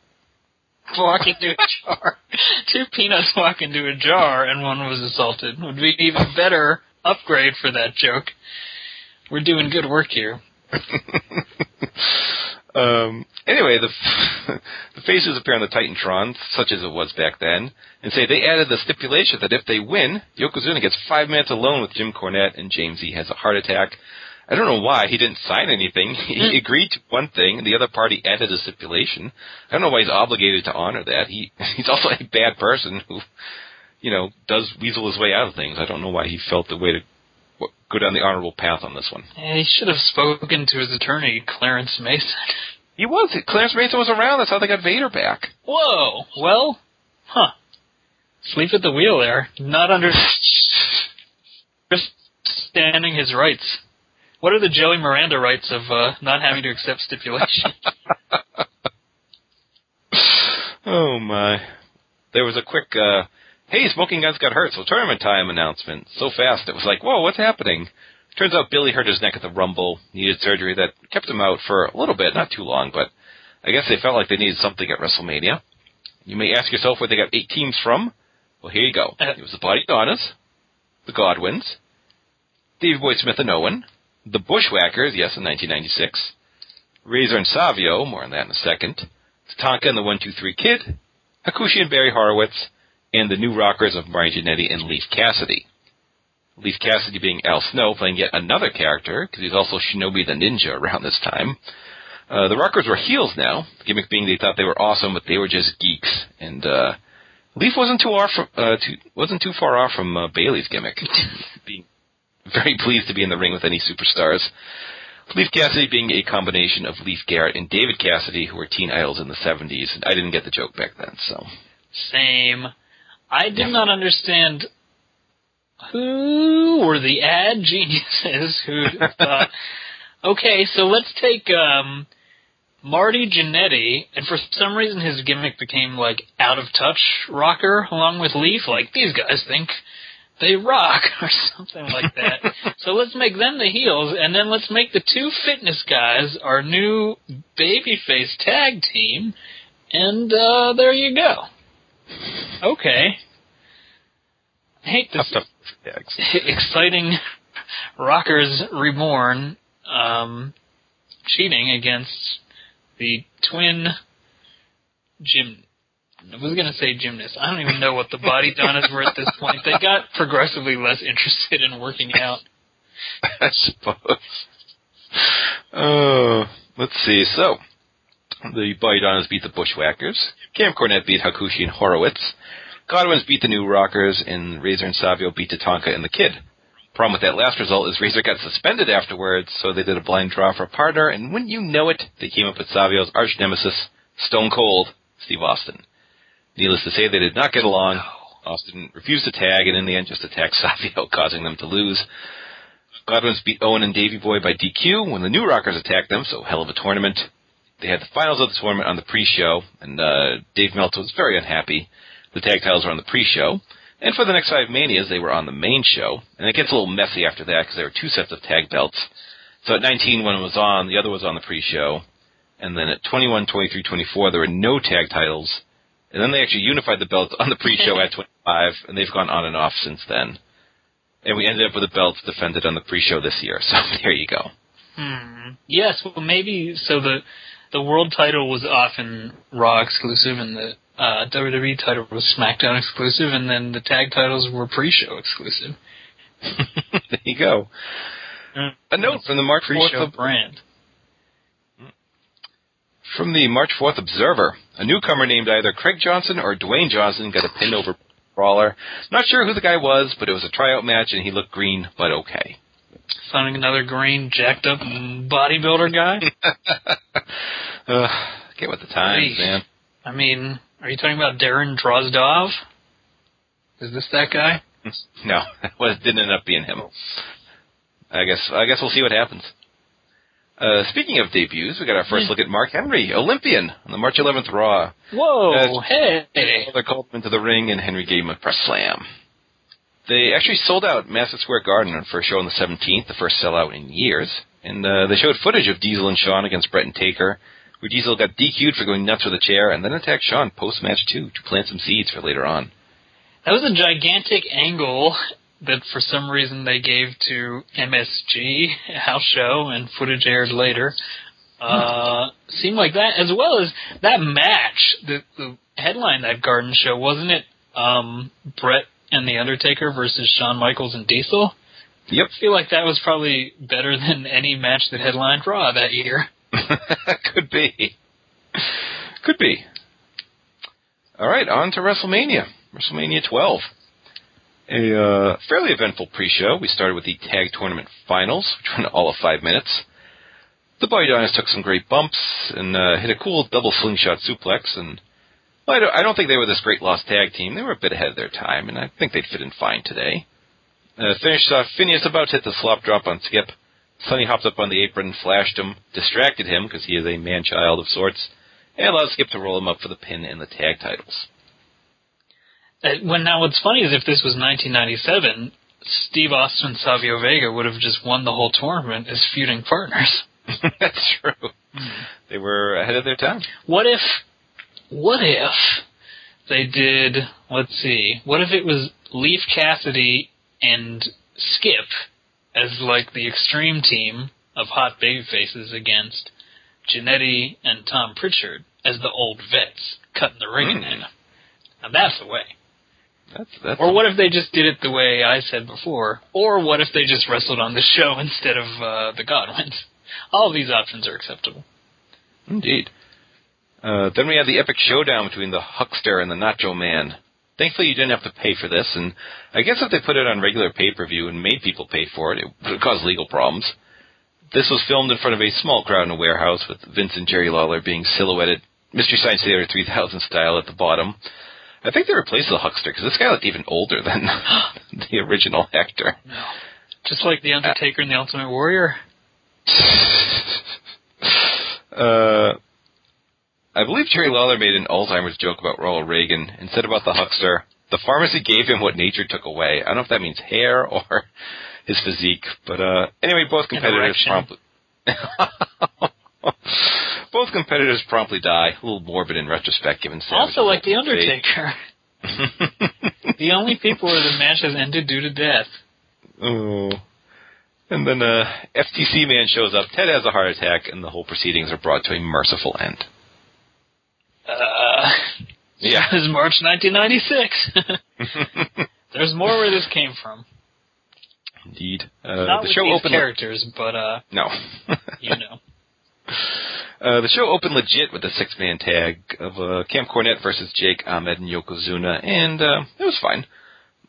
Walk into a jar. Two peanuts walk into a jar and one was assaulted. Would be even better upgrade for that joke. We're doing good work here. um, anyway, the the faces appear on the Titantron, such as it was back then, and say they added the stipulation that if they win, Yokozuna gets five minutes alone with Jim Cornette, and James E has a heart attack. I don't know why he didn't sign anything. He mm. agreed to one thing, and the other party added a stipulation. I don't know why he's obligated to honor that. He he's also a bad person who, you know, does weasel his way out of things. I don't know why he felt the way to go down the honorable path on this one. He should have spoken to his attorney, Clarence Mason. He was. Clarence Mason was around. That's how they got Vader back. Whoa. Well, huh. Sleep at the wheel there. Not under understanding his rights. What are the Joey Miranda rights of uh, not having to accept stipulation? oh my. There was a quick uh hey, Smoking Gunns got hurt, so tournament time announcement. So fast it was like, whoa, what's happening? Turns out Billy hurt his neck at the Rumble, needed surgery that kept him out for a little bit, not too long, but I guess they felt like they needed something at WrestleMania. You may ask yourself where they got eight teams from. Well, here you go. It was the Body Donnas, the Godwinns, Davey Boy Smith and Owen, the Bushwhackers, yes, in 1996, Razor and Savio, more on that in a second, Tatanka and the 123 Kid, Hakushi and Barry Horowitz, and the new rockers of Brian Jannetty and Leif Cassidy. Leif Cassidy being Al Snow, playing yet another character, because he's also Shinobi the Ninja around this time. Uh, the rockers were heels now, the gimmick being they thought they were awesome, but they were just geeks. And uh, Leif wasn't too off from, uh, too, wasn't too far off from uh, Bailey's gimmick, being very pleased to be in the ring with any superstars. Leif Cassidy being a combination of Leif Garrett and David Cassidy, who were teen idols in the 70s. I didn't get the joke back then, so. Same. I did not understand who were the ad geniuses who thought, okay, so let's take um, Marty Jannetty, and for some reason his gimmick became like out of touch rocker along with Leif. Like these guys think they rock or something like that. so let's make them the heels, and then let's make the two fitness guys our new babyface tag team, and uh, there you go. Okay. I hate this exciting Rockers Reborn um, cheating against the twin gym. I was to say gymnast. I don't even know what the body donnas were at this point. They got progressively less interested in working out. I suppose. Oh, let's see. So, the Body Donnas beat the Bushwhackers. Camp Cornette beat Hakushi and Horowitz. Godwinns beat the New Rockers, and Razor and Savio beat Tatanka and the Kid. Problem with that last result is Razor got suspended afterwards, so they did a blind draw for a partner, and wouldn't you know it, they came up with Savio's arch nemesis, Stone Cold, Steve Austin. Needless to say, they did not get along. Austin refused to tag, and in the end just attacked Savio, causing them to lose. Godwinns beat Owen and Davey Boy by DQ when the New Rockers attacked them, so hell of a tournament. They had the finals of the tournament on the pre-show, and uh, Dave Meltzer was very unhappy. The tag titles were on the pre-show, and for the next five Manias, they were on the main show. And it gets a little messy after that because there were two sets of tag belts. So at 19, one was on, the other was on the pre-show. And then at 21, 23, 24, there were no tag titles. And then they actually unified the belts on the pre-show at 25, and they've gone on and off since then. And we ended up with the belts defended on the pre-show this year. So there you go. Hmm. Yes, well, maybe so. The the world title was often Raw exclusive, and the uh, WWE title was SmackDown exclusive, and then the tag titles were pre-show exclusive. there you go. A note from the March 4th of, brand. From the March 4th Observer. A newcomer named either Craig Johnson or Dwayne Johnson got a pin over Brawler. Not sure who the guy was, but it was a tryout match and he looked green, but okay. Sounding another green, jacked up bodybuilder guy. uh, get with the times, man. I mean, are you talking about Darren Drozdov? Is this that guy? No, it didn't end up being him. I guess I guess we'll see what happens. Uh, speaking of debuts, we got our first look at Mark Henry, Olympian, on the March 11th Raw. Whoa, Uh, hey. They called him into the ring, and Henry gave him a press slam. They actually sold out Madison Square Garden for a show on the 17th, the first sellout in years. And uh, they showed footage of Diesel and Shawn against Bret and Taker, where Diesel got DQ'd for going nuts with a chair, and then attacked Shawn post-match too to plant some seeds for later on. That was a gigantic angle that for some reason they gave to MSG house show and footage aired later. Uh, seemed like that as well as that match. The, the headline that Garden show wasn't it? Um, Bret and the Undertaker versus Shawn Michaels and Diesel. Yep. I feel like that was probably better than any match that headlined Raw that year. Could be. Could be. All right, on to WrestleMania. WrestleMania 12. A uh, fairly eventful pre-show. We started with the tag tournament finals, which went all of five minutes. The Body Donnas took some great bumps and uh, hit a cool double slingshot suplex. And well, I, don't, I don't think they were this great lost tag team. They were a bit ahead of their time, and I think they'd fit in fine today. Uh, finished off Phineas about to hit the slop drop on Skip. Sunny hopped up on the apron, flashed him, distracted him because he is a man-child of sorts, and allowed Skip to roll him up for the pin and the tag titles. Uh, when now, what's funny is if this was 1997, Steve Austin and Savio Vega would have just won the whole tournament as feuding partners. That's true. They were ahead of their time. What if, what if they did? Let's see. What if it was Leif Cassidy and Skip as like the extreme team of hot baby faces against Jannetty and Tom Pritchard as the old vets cutting the ring Hmm. in. Now that's the way. That's that's Or what if they just did it the way I said before? Or what if they just wrestled on the show instead of uh, the Godwinns? All of these options are acceptable. indeed. Uh, then we have the epic showdown between the Huckster and the Nacho Man. Thankfully, you didn't have to pay for this, and I guess if they put it on regular pay-per-view and made people pay for it, it would cause legal problems. This was filmed in front of a small crowd in a warehouse with Vince and Jerry Lawler being silhouetted Mystery Science Theater 3000 style at the bottom. I think they replaced the Huckster because this guy looked even older than the original actor. Just like The Undertaker and The Ultimate Warrior. Uh, I believe Jerry Lawler made an Alzheimer's joke about Ronald Reagan and said about the huckster, the pharmacy gave him what nature took away. I don't know if that means hair or his physique, but uh, anyway, both competitors promptly. Both competitors promptly die. A little morbid in retrospect, given Savage's Also like The. Undertaker. the only people where the match has ended due to death. Oh. And then uh, FTC man shows up. Ted has a heart attack, and the whole proceedings are brought to a merciful end. Uh, Yeah. It was March 1996. There's more where this came from. Indeed. Uh, Not the with show these opened. characters, but uh, no. you know. Uh, the show opened legit with a six-man tag of uh, Camp Cornette versus Jake Ahmed and Yokozuna, and uh, it was fine.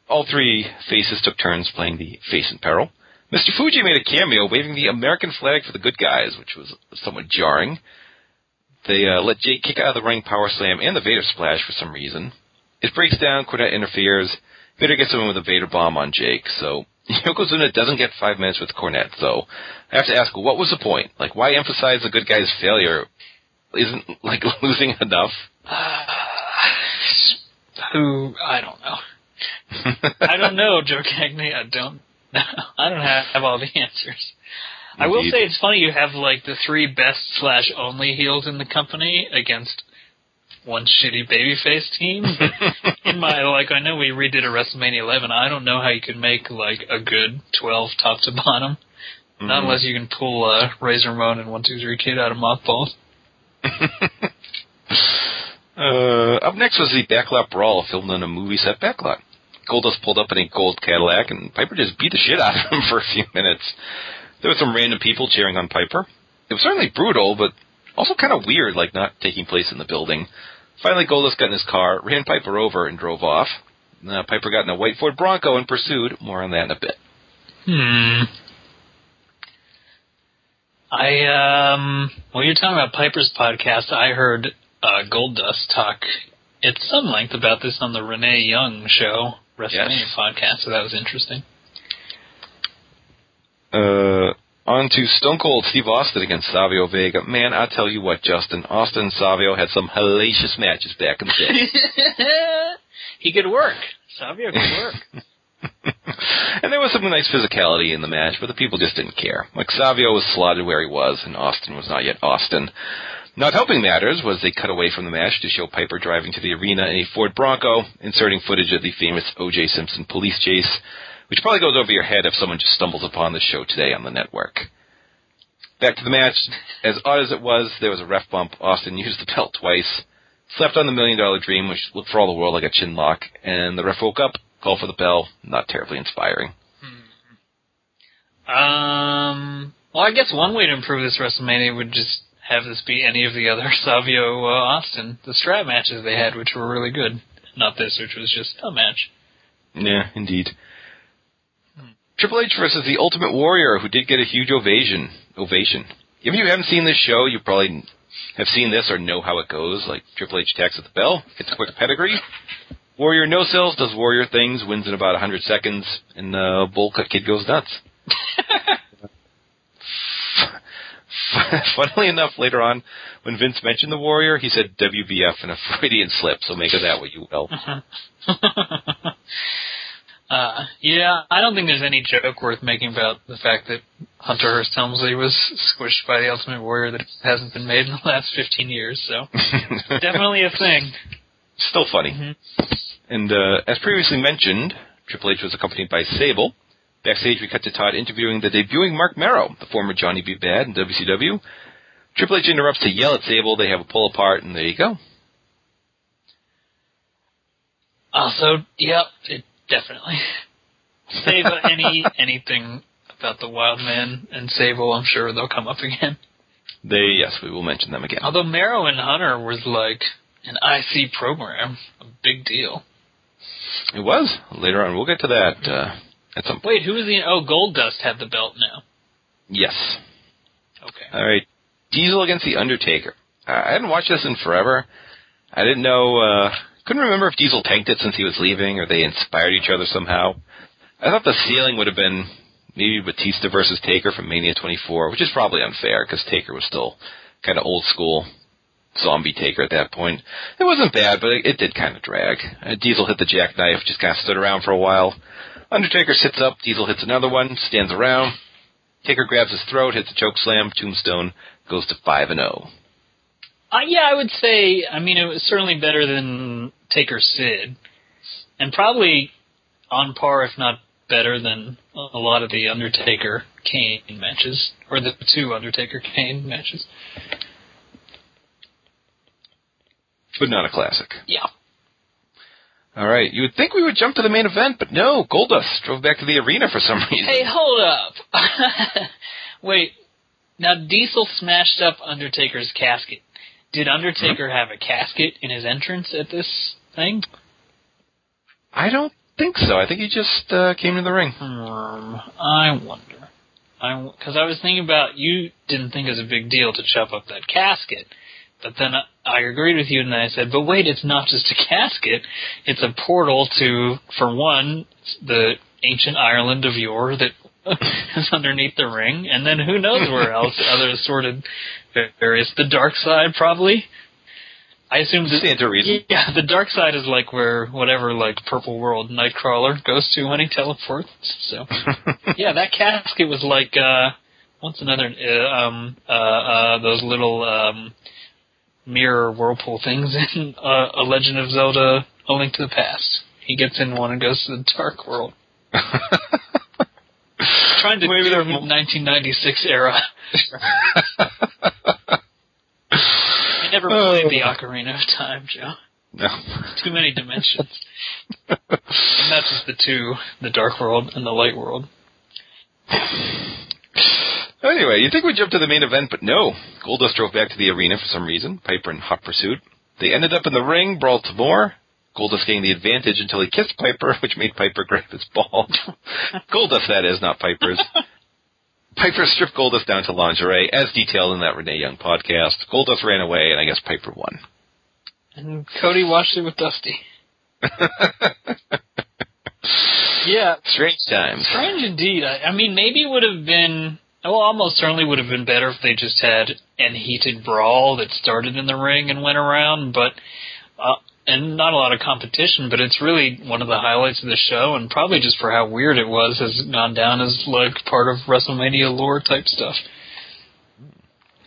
All three faces took turns playing the face in peril. Mr. Fuji made a cameo waving the American flag for the good guys, which was somewhat jarring. They uh, let Jake kick out of the ring power slam and the Vader splash for some reason. It breaks down, Cornette interferes. Vader gets him with a Vader bomb on Jake, so Yokozuna doesn't get five minutes with Cornette, though. I have to ask, what was the point? Like, why emphasize the good guy's failure? Isn't, like, losing enough? Who I don't know. I don't know, Joe Cagney. I don't. I don't have, have all the answers. I will say it's funny you have like the three best slash only heels in the company against one shitty babyface team. In my like, I know we redid a WrestleMania 11. I don't know how you could make like a good 12 top to bottom, not Mhm. unless you can pull uh, Razor Ramon and One Two Three Kid out of mothballs. uh, up next was the backlot brawl filmed on a movie set backlot. Goldust pulled up in a gold Cadillac, and Piper just beat the shit out of him for a few minutes. There were some random people cheering on Piper. It was certainly brutal, but also kind of weird, like not taking place in the building. Finally, Goldust got in his car, ran Piper over, and drove off. Uh, Piper got in a white Ford Bronco and pursued. More on that in a bit. Hmm. I um when you're talking about Piper's podcast, I heard uh, Goldust talk at some length about this on the Renee Young show WrestleMania Yes. podcast, so that was interesting. Uh, on to Stone Cold Steve Austin against Savio Vega. Man, I tell you what, Justin, Austin and Savio had some hellacious matches back in the day. he could work. Savio could work. and there was some nice physicality in the match, but the people just didn't care. Like Savio was slotted where he was, and Austin was not yet Austin. Not helping matters was they cut away from the match to show Piper driving to the arena in a Ford Bronco, inserting footage of the famous O.J. Simpson police chase, which probably goes over your head if someone just stumbles upon the show today on the network. Back to the match. As odd as it was, there was a ref bump. Austin used the belt twice, slept on the Million Dollar Dream, which looked for all the world like a chin lock, and the ref woke up, called for the bell. Not terribly inspiring. Um. Well, I guess one way to improve this WrestleMania would just have this be any of the other Savio uh, Austin the strap matches they had, which were really good. Not this, which was just a match. Yeah, indeed. Triple H versus the Ultimate Warrior, who did get a huge ovation. Ovation. If you haven't seen this show, you probably have seen this or know how it goes. Like Triple H attacks at the bell, hits a quick pedigree. Warrior no sells, does Warrior things, wins in about 100 seconds, and uh, Bull Cut Kid goes nuts. Funnily enough, later on, when Vince mentioned the Warrior, he said WBF in a Freudian slip, so make of that what you will. uh, yeah, I don't think there's any joke worth making about the fact that Hunter Hearst Helmsley was squished by the Ultimate Warrior that hasn't been made in the last 15 years. So definitely a thing. Still funny. Mhm. And uh, as previously mentioned, Triple H was accompanied by Sable. Backstage, we cut to Todd interviewing the debuting Marc Mero, the former Johnny B. Bad in WCW. Triple H interrupts to yell at Sable. They have a pull apart, and there you go. Also, yep, it definitely. Save any anything about the Wild Man and Sable, I'm sure they'll come up again. They yes, we will mention them again. Although Mero and Hunter was like an IC program, a big deal. It was later on. We'll get to that uh, at some point. Wait, who was the? Oh, Goldust had the belt now. Yes. Okay. All right. Diesel against the Undertaker. I I hadn't watched this in forever. I didn't know. uh Couldn't remember if Diesel tanked it since he was leaving, or they inspired each other somehow. I thought the ceiling would have been maybe Batista versus Taker from Mania 24, which is probably unfair because Taker was still kind of old school zombie Taker at that point. It wasn't bad, but it, it did kind of drag. Uh, Diesel hit the jackknife, just kind of stood around for a while. Undertaker sits up, Diesel hits another one, stands around. Taker grabs his throat, hits a choke slam, tombstone, goes to 5 and 0. Uh, yeah, I would say. I mean, it was certainly better than Taker Sid, and probably on par, if not better, than a lot of the Undertaker Kane matches, or the two Undertaker Kane matches. But not a classic. Yeah. All right, you would think we would jump to the main event, but no, Goldust drove back to the arena for some reason. Hey, hold up. Wait. Now, Diesel smashed up Undertaker's casket. Did Undertaker mm-hmm. have a casket in his entrance at this thing? I don't think so. I think he just uh, came to the ring. Um, I wonder. I because I was thinking about you didn't think it was a big deal to chop up that casket, but then I, I agreed with you and I said, but wait, it's not just a casket; it's a portal to, for one, the ancient Ireland of yore that is underneath the ring, and then who knows where else other assorted various the dark side probably. I assume that Stand to reason. yeah, the dark side is like where whatever like purple world Nightcrawler goes to when he teleports. So yeah, that casket was like uh what's another uh, um uh uh those little um mirror whirlpool things in uh, A Legend of Zelda: A Link to the Past. He gets in one and goes to the dark world. Trying to Maybe they're the mo- 1996 era. played the oh. Ocarina of Time, Joe. No. Too many dimensions. and not just the two, the dark world and the light world. Anyway, you think we jump to the main event, but no. Goldust drove back to the arena for some reason, Piper in hot pursuit. They ended up in the ring, brawled some more. Goldust gained the advantage until he kissed Piper, which made Piper grab his balls. Goldust, that is, not Piper's. Piper stripped Goldust down to lingerie, as detailed in that Renee Young podcast. Goldust ran away, and I guess Piper won. And Cody watched it with Dusty. yeah, Strange times. strange indeed. I, I mean, maybe it would have been, well, almost certainly would have been better if they just had an heated brawl that started in the ring and went around, but, uh, and not a lot of competition, but it's really one of the highlights of the show, and probably just for how weird it was, has gone down as like part of WrestleMania lore type stuff.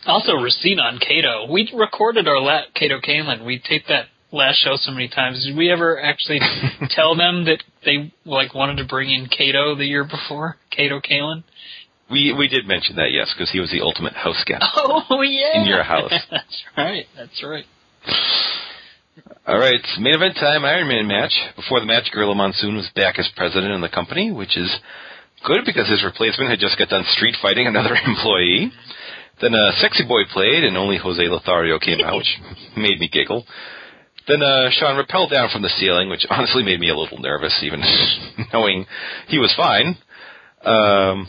Also, Racine on Kato. We recorded our la- Kato Kaelin. We taped that last show so many times. Did we ever actually tell them that they like wanted to bring in Kato the year before? Kato Kaelin. We we did mention that, yes, because he was the ultimate house guest. Oh yeah, In your house. that's right. That's right. All right, main event time, Iron Man match. Before the match, Gorilla Monsoon was back as president of the company, which is good because his replacement had just got done street fighting another employee. Then uh, Sexy Boy played, and only Jose Lothario came out, which made me giggle. Then uh, Shawn rappelled down from the ceiling, which honestly made me a little nervous, even knowing he was fine. Um,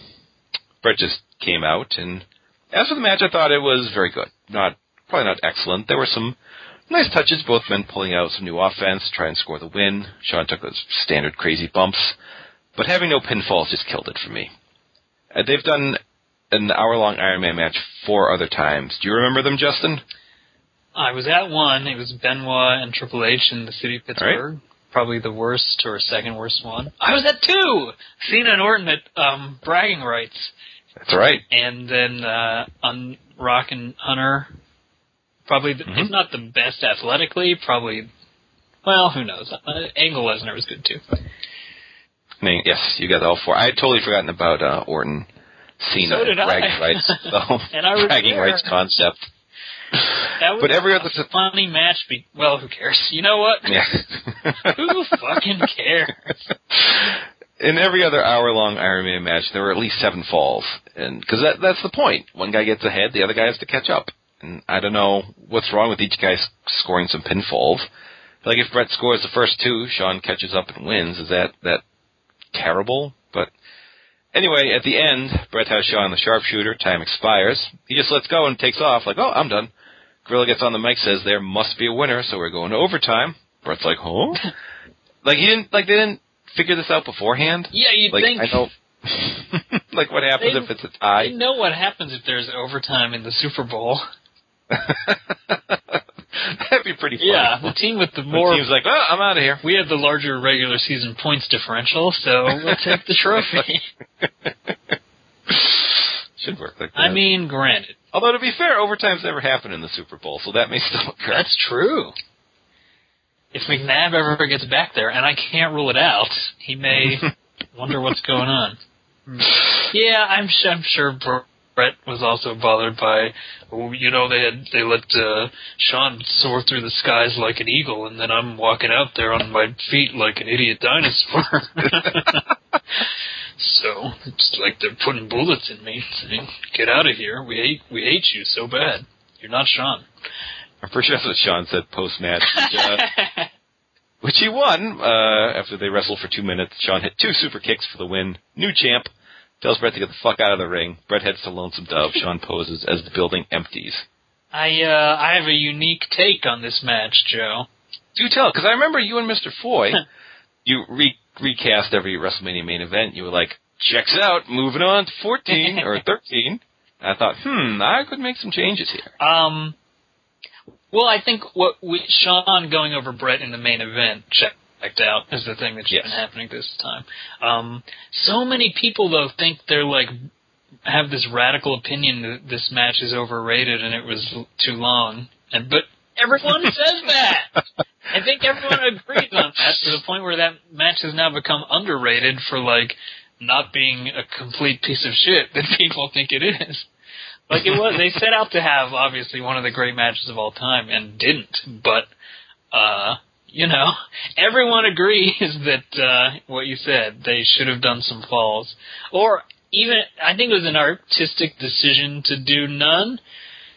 Bret just came out, and as for the match, I thought it was very good. Not probably not excellent. There were some nice touches, both men pulling out some new offense to try and score the win. Shawn took those standard crazy bumps, but having no pinfalls just killed it for me. Uh, they've done an hour-long Iron Man match four other times. Do you remember them, Justin? I was at one. It was Benoit and Triple H in the city of Pittsburgh. Probably the worst or second worst one. I was at two. Cena and Orton at um, bragging rights. That's right. and then uh, on Rock and Hunter, probably Mhm. if not the best athletically, probably. Well, who knows? Uh, Angle Lesnar was good too. I mean, yes, you got all four. I had totally forgotten about uh, Orton, Cena, So did I. bragging rights, the And I bragging there. rights concept. That was But every a other s- funny match. Be- well, who cares? You know what? Yeah. who fucking cares? In every other hour-long Iron Man match, there were at least seven falls, and because that, that's the point. One guy gets ahead, the other guy has to catch up. And I don't know what's wrong with each guy scoring some pinfalls. Like if Bret scores the first two, Shawn catches up and wins. Is that that terrible? But anyway, at the end, Bret has Shawn the sharpshooter. Time expires. He just lets go and takes off. Like, oh, I'm done. Gorilla gets on the mic, says there must be a winner, so we're going to overtime. Bret's like, huh? like he didn't like they didn't figure this out beforehand. Yeah, you'd Like think I know. like what happens They- if it's a they tie? know what happens if there's overtime in the Super Bowl. That'd be pretty funny. Yeah, the team with the The more team's like, oh, I'm out of here. we have the larger regular season points differential, so we'll take the trophy. Should work like that. I mean, granted, although to be fair, overtime's never happened in the Super Bowl, so that may still occur. that's true. If McNabb ever gets back there, and I can't rule it out, he may wonder what's going on. Hmm. Yeah, I'm I'm sure Bret was also bothered by, you know, they had they let uh, Shawn soar through the skies like an eagle, and then I'm walking out there on my feet like an idiot dinosaur. so it's like they're putting bullets in me, saying, "Get out of here! We hate we hate you so bad. You're not Shawn." I'm pretty sure that's what Shawn said post match, uh, which he won uh, after they wrestled for two minutes. Shawn hit two super kicks for the win. New champ tells Bret to get the fuck out of the ring. Bret heads to Lonesome Dove. Shawn poses as the building empties. I uh, I have a unique take on this match, Joe. Do tell, because I remember you and Mr. Foy, you re- recast every WrestleMania main event. You were like, checks out, moving on to 14 or 13. I thought, hmm, I could make some changes here. Um, well, I think what we, Shawn going over Bret in the main event checked out is the thing that's Yes. been happening this time. Um, so many people though think they're like have this radical opinion that this match is overrated and it was l- too long, and but everyone says that. I think everyone agrees on that to the point where that match has now become underrated for like not being a complete piece of shit that people think it is. Like it was, they set out to have obviously one of the great matches of all time and didn't. But, uh, you know, everyone agrees that uh, what you said they should have done some falls, or even I think it was an artistic decision to do none.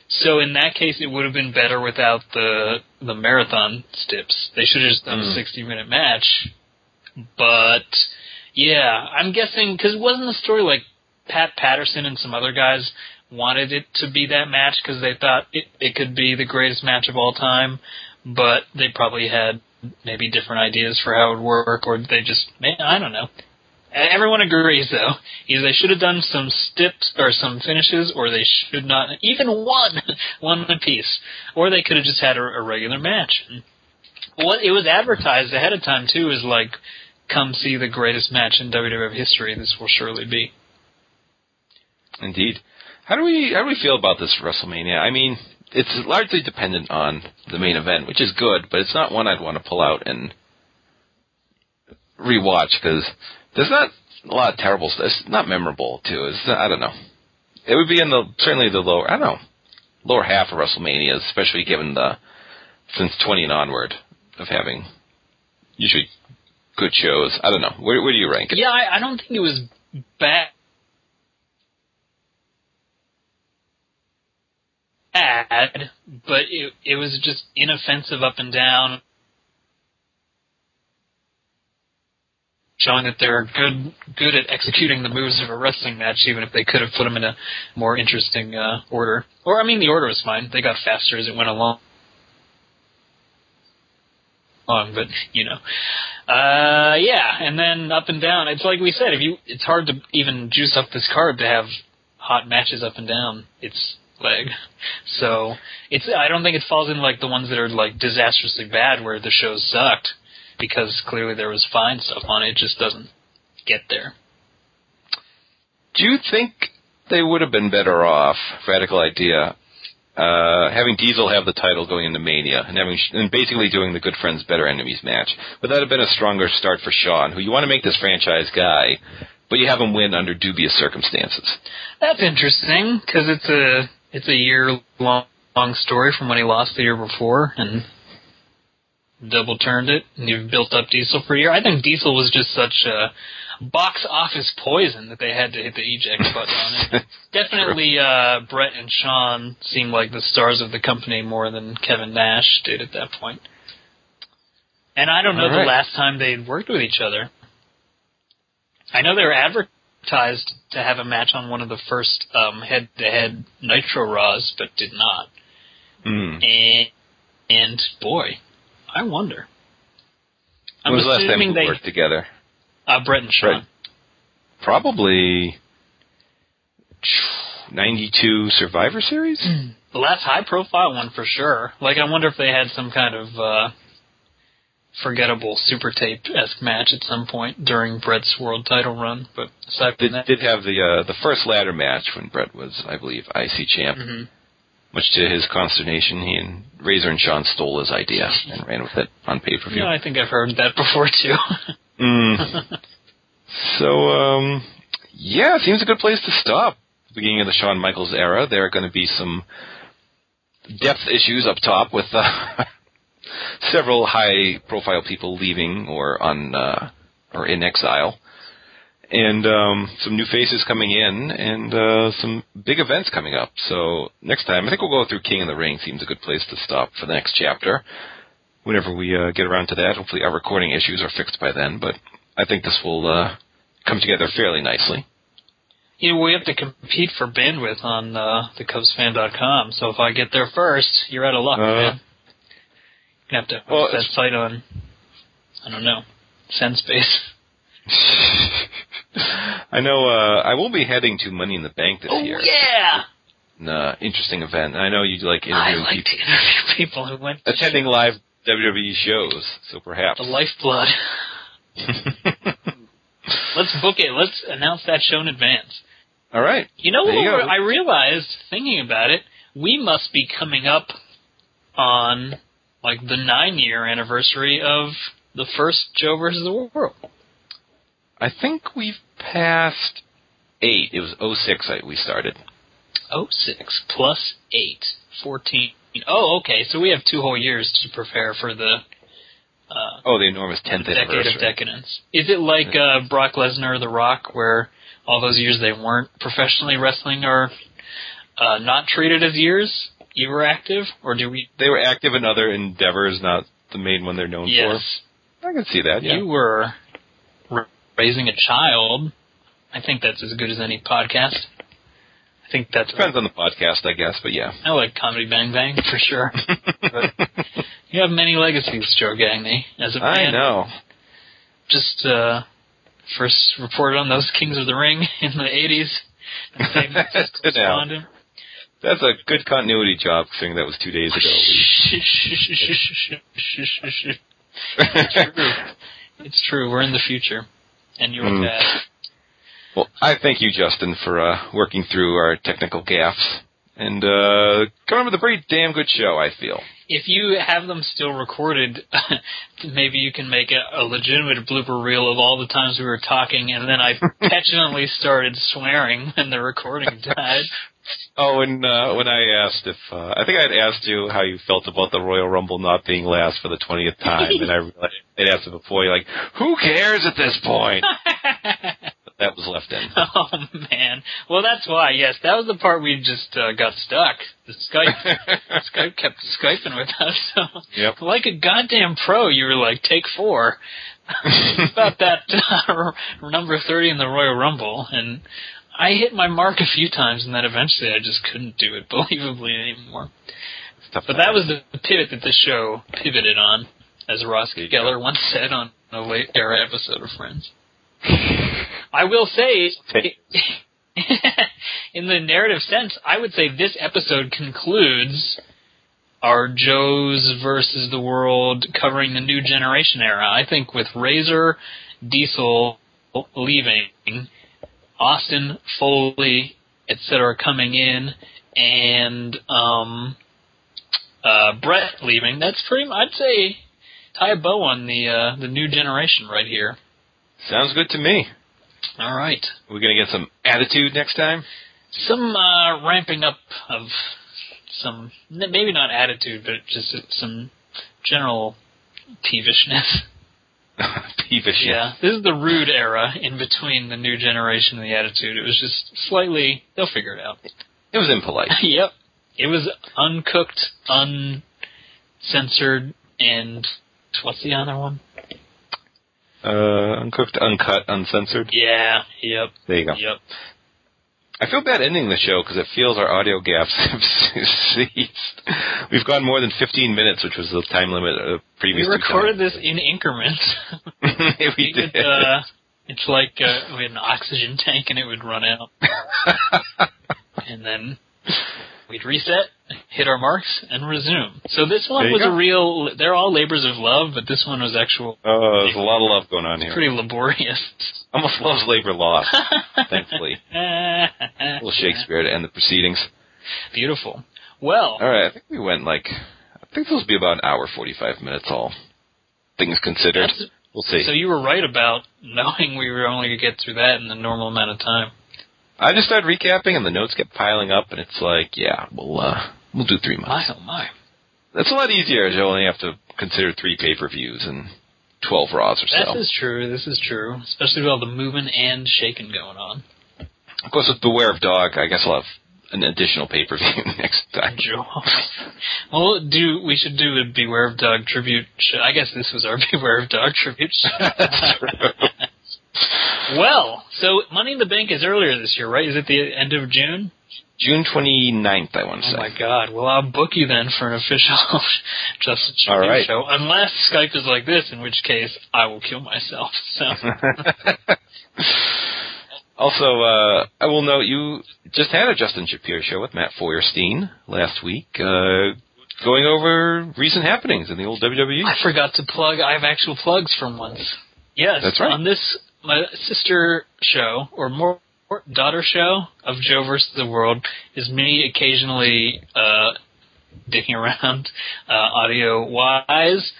So in that case, it would have been better without the the marathon steps. They should have just done Mm. a sixty minute match. But yeah, I'm guessing because it wasn't the story like Pat Patterson and some other guys wanted it to be that match because they thought it it could be the greatest match of all time, but they probably had maybe different ideas for how it would work, or they just man, I don't know. Everyone agrees though. Either they should have done some steps or some finishes, or they should not even one one apiece, or they could have just had a, a regular match. What it was advertised ahead of time too is like, come see the greatest match in WWF history. This will surely be. Indeed. How do we how do we feel about this WrestleMania? I mean, it's largely dependent on the main event, which is good, but it's not one I'd want to pull out and rewatch because there's not a lot of terrible stuff. It's not memorable too. It's not, I don't know. It would be in the certainly the lower I don't know lower half of WrestleMania, especially given the since 20 and onward of having usually good shows. I don't know. Where, where do you rank it? Yeah, I, I don't think it was bad. Bad, but it it was just inoffensive up and down, showing that they're good good at executing the moves of a wrestling match, even if they could have put them in a more interesting uh, order. Or I mean, the order was fine; they got faster as it went along. Long, but you know, uh, yeah, and then up and down. It's like we said, if you, it's hard to even juice up this card to have hot matches up and down its leg. So it's, I don't think it falls in like the ones that are like disastrously bad where the shows sucked because clearly there was fine stuff on it. It just doesn't get there. Do you think they would have been better off? Radical idea. Uh, having Diesel have the title going into Mania and having and basically doing the Good Friends Better Enemies match. Would that have been a stronger start for Shawn, who you want to make this franchise guy, but you have him win under dubious circumstances? That's interesting because it's a it's a year long long story from when he lost the year before and double turned it and you've built up Diesel for a year. I think Diesel was just such a box office poison that they had to hit the eject button on it. Definitely uh Bret and Shawn seemed like the stars of the company more than Kevin Nash did at that point. And I don't know All the last time they'd worked with each other. I know they were advertised to have a match on one of the first um, head-to-head Nitro Raws, but did not. Mm. And, and boy, I wonder. I'm when was the last time they worked together? uh, Bret and Shawn. Bret. Probably ninety-two Survivor Series. The last high-profile one for sure. Like, I wonder if they had some kind of uh, forgettable super tape esque match at some point during Bret's world title run. But aside from Did, that, did have the uh, the first ladder match when Bret was, I believe, IC champ. Mhm. Much to his consternation, he and Razor and Shawn stole his idea and ran with it on pay per view. yeah, I think I've heard that before too. Mm. so, um, yeah, seems a good place to stop. Beginning of the Shawn Michaels era, there are going to be some depth issues up top with uh, several high-profile people leaving or on uh, or in exile, and um, some new faces coming in, and uh, some big events coming up. So next time, I think we'll go through King of the Ring. Seems a good place to stop for the next chapter whenever we uh, get around to that. Hopefully, our recording issues are fixed by then. But I think this will uh, come together fairly nicely. you know, we have to compete for bandwidth on uh, thecubsfan.com. So if I get there first, you're out of luck, Uh, man. You have to well, that site on, I don't know, SendSpace. I know. Uh, I will be heading to Money in the Bank this Oh year. yeah, An uh, interesting event. I know you like I interviewing like people, to interview people who went to attending live WWE shows. So perhaps. the lifeblood. Let's book it. Let's announce that show in advance. All right. You know you. I realized thinking about it, we must be coming up on like the nine year anniversary of the first Joe versus the World. I think we've passed eight. It was 06 I, we started. 06 plus 8, 14. Oh, okay. So we have two whole years to prepare for the uh, Oh, the enormous 10th decade anniversary. of decadence. Is it like uh, Brock Lesnar or The Rock, where all those years they weren't professionally wrestling are uh, not treated as years? You were active, or do we? They were active in other endeavors, not the main one they're known Yes, for. I can see that, yeah. you were raising a child. I think that's as good as any podcast. I think that's. Depends on the podcast, I guess, but yeah. I like Comedy Bang Bang for sure. You have many legacies, Joe Gagney, as a man. I know. Just uh, first reported on those Kings of the Ring in the '80s. And same correspondent. That's a good continuity job, considering that was two days ago. it's true. It's true. We're in the future, and you're Mm. bad. well, I thank you, Justin, for uh, working through our technical gaffes and uh, coming with a pretty damn good show, I feel. If you have them still recorded, maybe you can make a, a legitimate blooper reel of all the times we were talking, and then I petulantly started swearing when the recording died. Oh, and uh, when I asked if uh, I think I'd asked you how you felt about the Royal Rumble not being last for the twentieth time, and I realized I'd asked it before. You're like, "Who cares at this point?" That was left in. oh man. Well, that's why. Yes, that was the part we just uh, got stuck. The Skype, Skype kept skyping with us. So, Yep. like a goddamn pro, you were like, take four. about that uh, number thirty in the Royal Rumble, and I hit my mark a few times, and then eventually I just couldn't do it believably anymore. But that was the pivot that the show pivoted on, as Ross Geller once said on a late era episode of Friends. I will say, in the narrative sense, I would say this episode concludes our Joe's versus the world covering the new generation era. I think with Razor, Diesel leaving, Austin, Foley, etc. coming in, and um, uh, Bret leaving, that's pretty. I'd say tie a bow on the uh, the new generation right here. Sounds good to me. All right. We're gonna get some attitude next time? some uh, ramping up of some maybe not attitude, but just some general peevishness. Peevish. Yeah, this is the rude era in between the new generation and the attitude. It was just slightly. They'll figure it out. It was impolite. yep, it was uncooked, uncensored, and what's the other one? Uh, uncooked, uncut, uncensored. Yeah. Yep. There you go. Yep. I feel bad ending the show because it feels our audio gaps have ceased. We've gone more than 15 minutes, which was the time limit of We previous two recorded this in increments. we We did. uh, it's like uh, we had an oxygen tank and it would run out, and then we'd reset, hit our marks, and resume. So this one was go. a real. They're all labors of love, but this one was actual Oh, there's a lot of love going on here. pretty laborious. Almost loves labor loss, thankfully. A little Shakespeare to end the proceedings. Beautiful. Well, All right, I think we went like, I think this will be about an hour 45 minutes all things considered. We'll see. so you were right about knowing we were only going to get through that in the normal amount of time. I just started recapping and the notes kept piling up and it's like, yeah, we'll, uh, we'll do three My months. oh my. That's a lot easier as you only have to consider three pay-per-views and 12 Raws or so. This is true. This is true. Especially with all the moving and shaking going on. Of course, with Beware of Dog, I guess I'll have an additional pay-per-view next time. Joe. well, do we should do a Beware of Dog tribute? Show. I guess this was our Beware of Dog tribute. show. That's true. well, so Money in the Bank is earlier this year, right? Is it the end of June? June 29th, I want to Oh say. my God! Well, I'll book you then for an official Justice All Tribute show, unless Skype is like this, in which case I will kill myself. So also, uh, I will note you just had a Justin Shapiro show with Matt Feuerstein last week, uh, going over recent happenings in the old. WWE. I forgot to plug. I have actual plugs from once. Yes, That's right. On this, my sister show or more daughter show of Joe versus the World is me occasionally uh, dicking around uh, audio wise.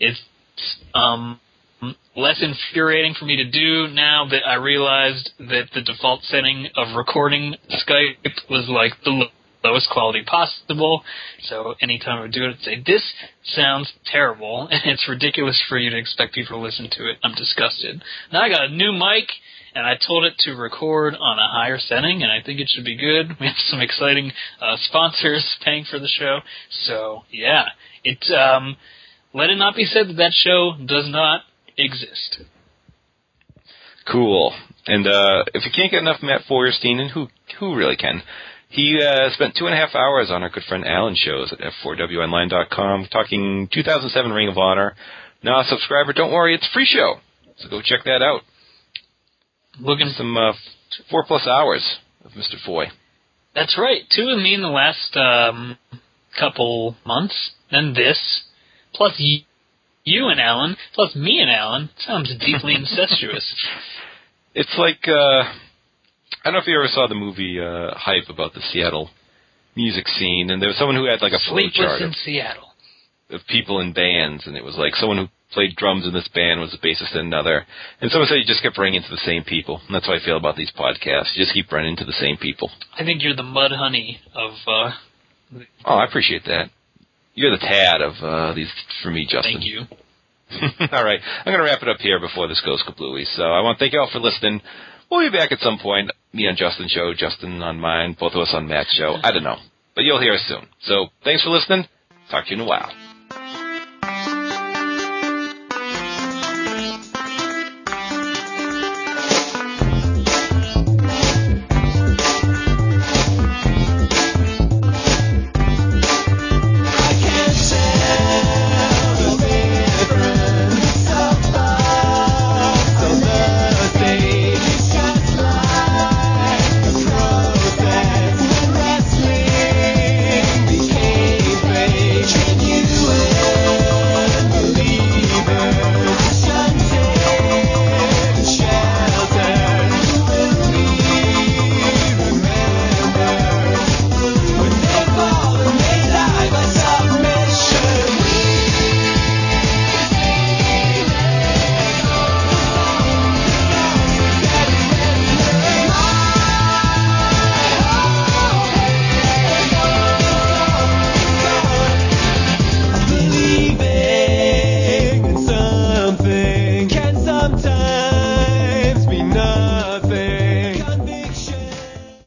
It's um, less infuriating for me to do now that I realized that the default setting of recording Skype was like the lowest quality possible. So anytime I would do it, I'd say, this sounds terrible, and it's ridiculous for you to expect people to listen to it. I'm disgusted. Now I got a new mic, and I told it to record on a higher setting, and I think it should be good. We have some exciting uh, sponsors paying for the show, so yeah, it. Um, let it not be said that that show does not exist. Cool. And uh, if you can't get enough Matt Feuerstein, and who who really can? He uh, spent two and a half hours on our good friend Alan's shows at f4wonline.com talking 2007 Ring of Honor. Now a subscriber, don't worry, it's a free show. So go check that out. Looking some uh, four plus hours of Mr. Foy. That's right. Two of me in the last um, couple months, then this, plus you and Alan, plus me and Alan. Sounds deeply incestuous. It's like uh, I don't know if you ever saw the movie uh, Hype about the Seattle music scene, and there was someone who had like a flow chart in of, Seattle of people in bands, and it was like someone who played drums in this band was a bassist in another, and someone said you just kept running into the same people. And that's how I feel about these podcasts. You just keep running into the same people. I think you're the Mudhoney of. Uh, oh, I appreciate that. You're the tad of uh, these for me, Justin. Thank you. all right, I'm going to wrap it up here before this goes kablooey. So I want to thank you all for listening. We'll be back at some point. Me on Justin's show, Justin on mine, both of us on Matt's show. I don't know. But you'll hear us soon. So thanks for listening. Talk to you in a while.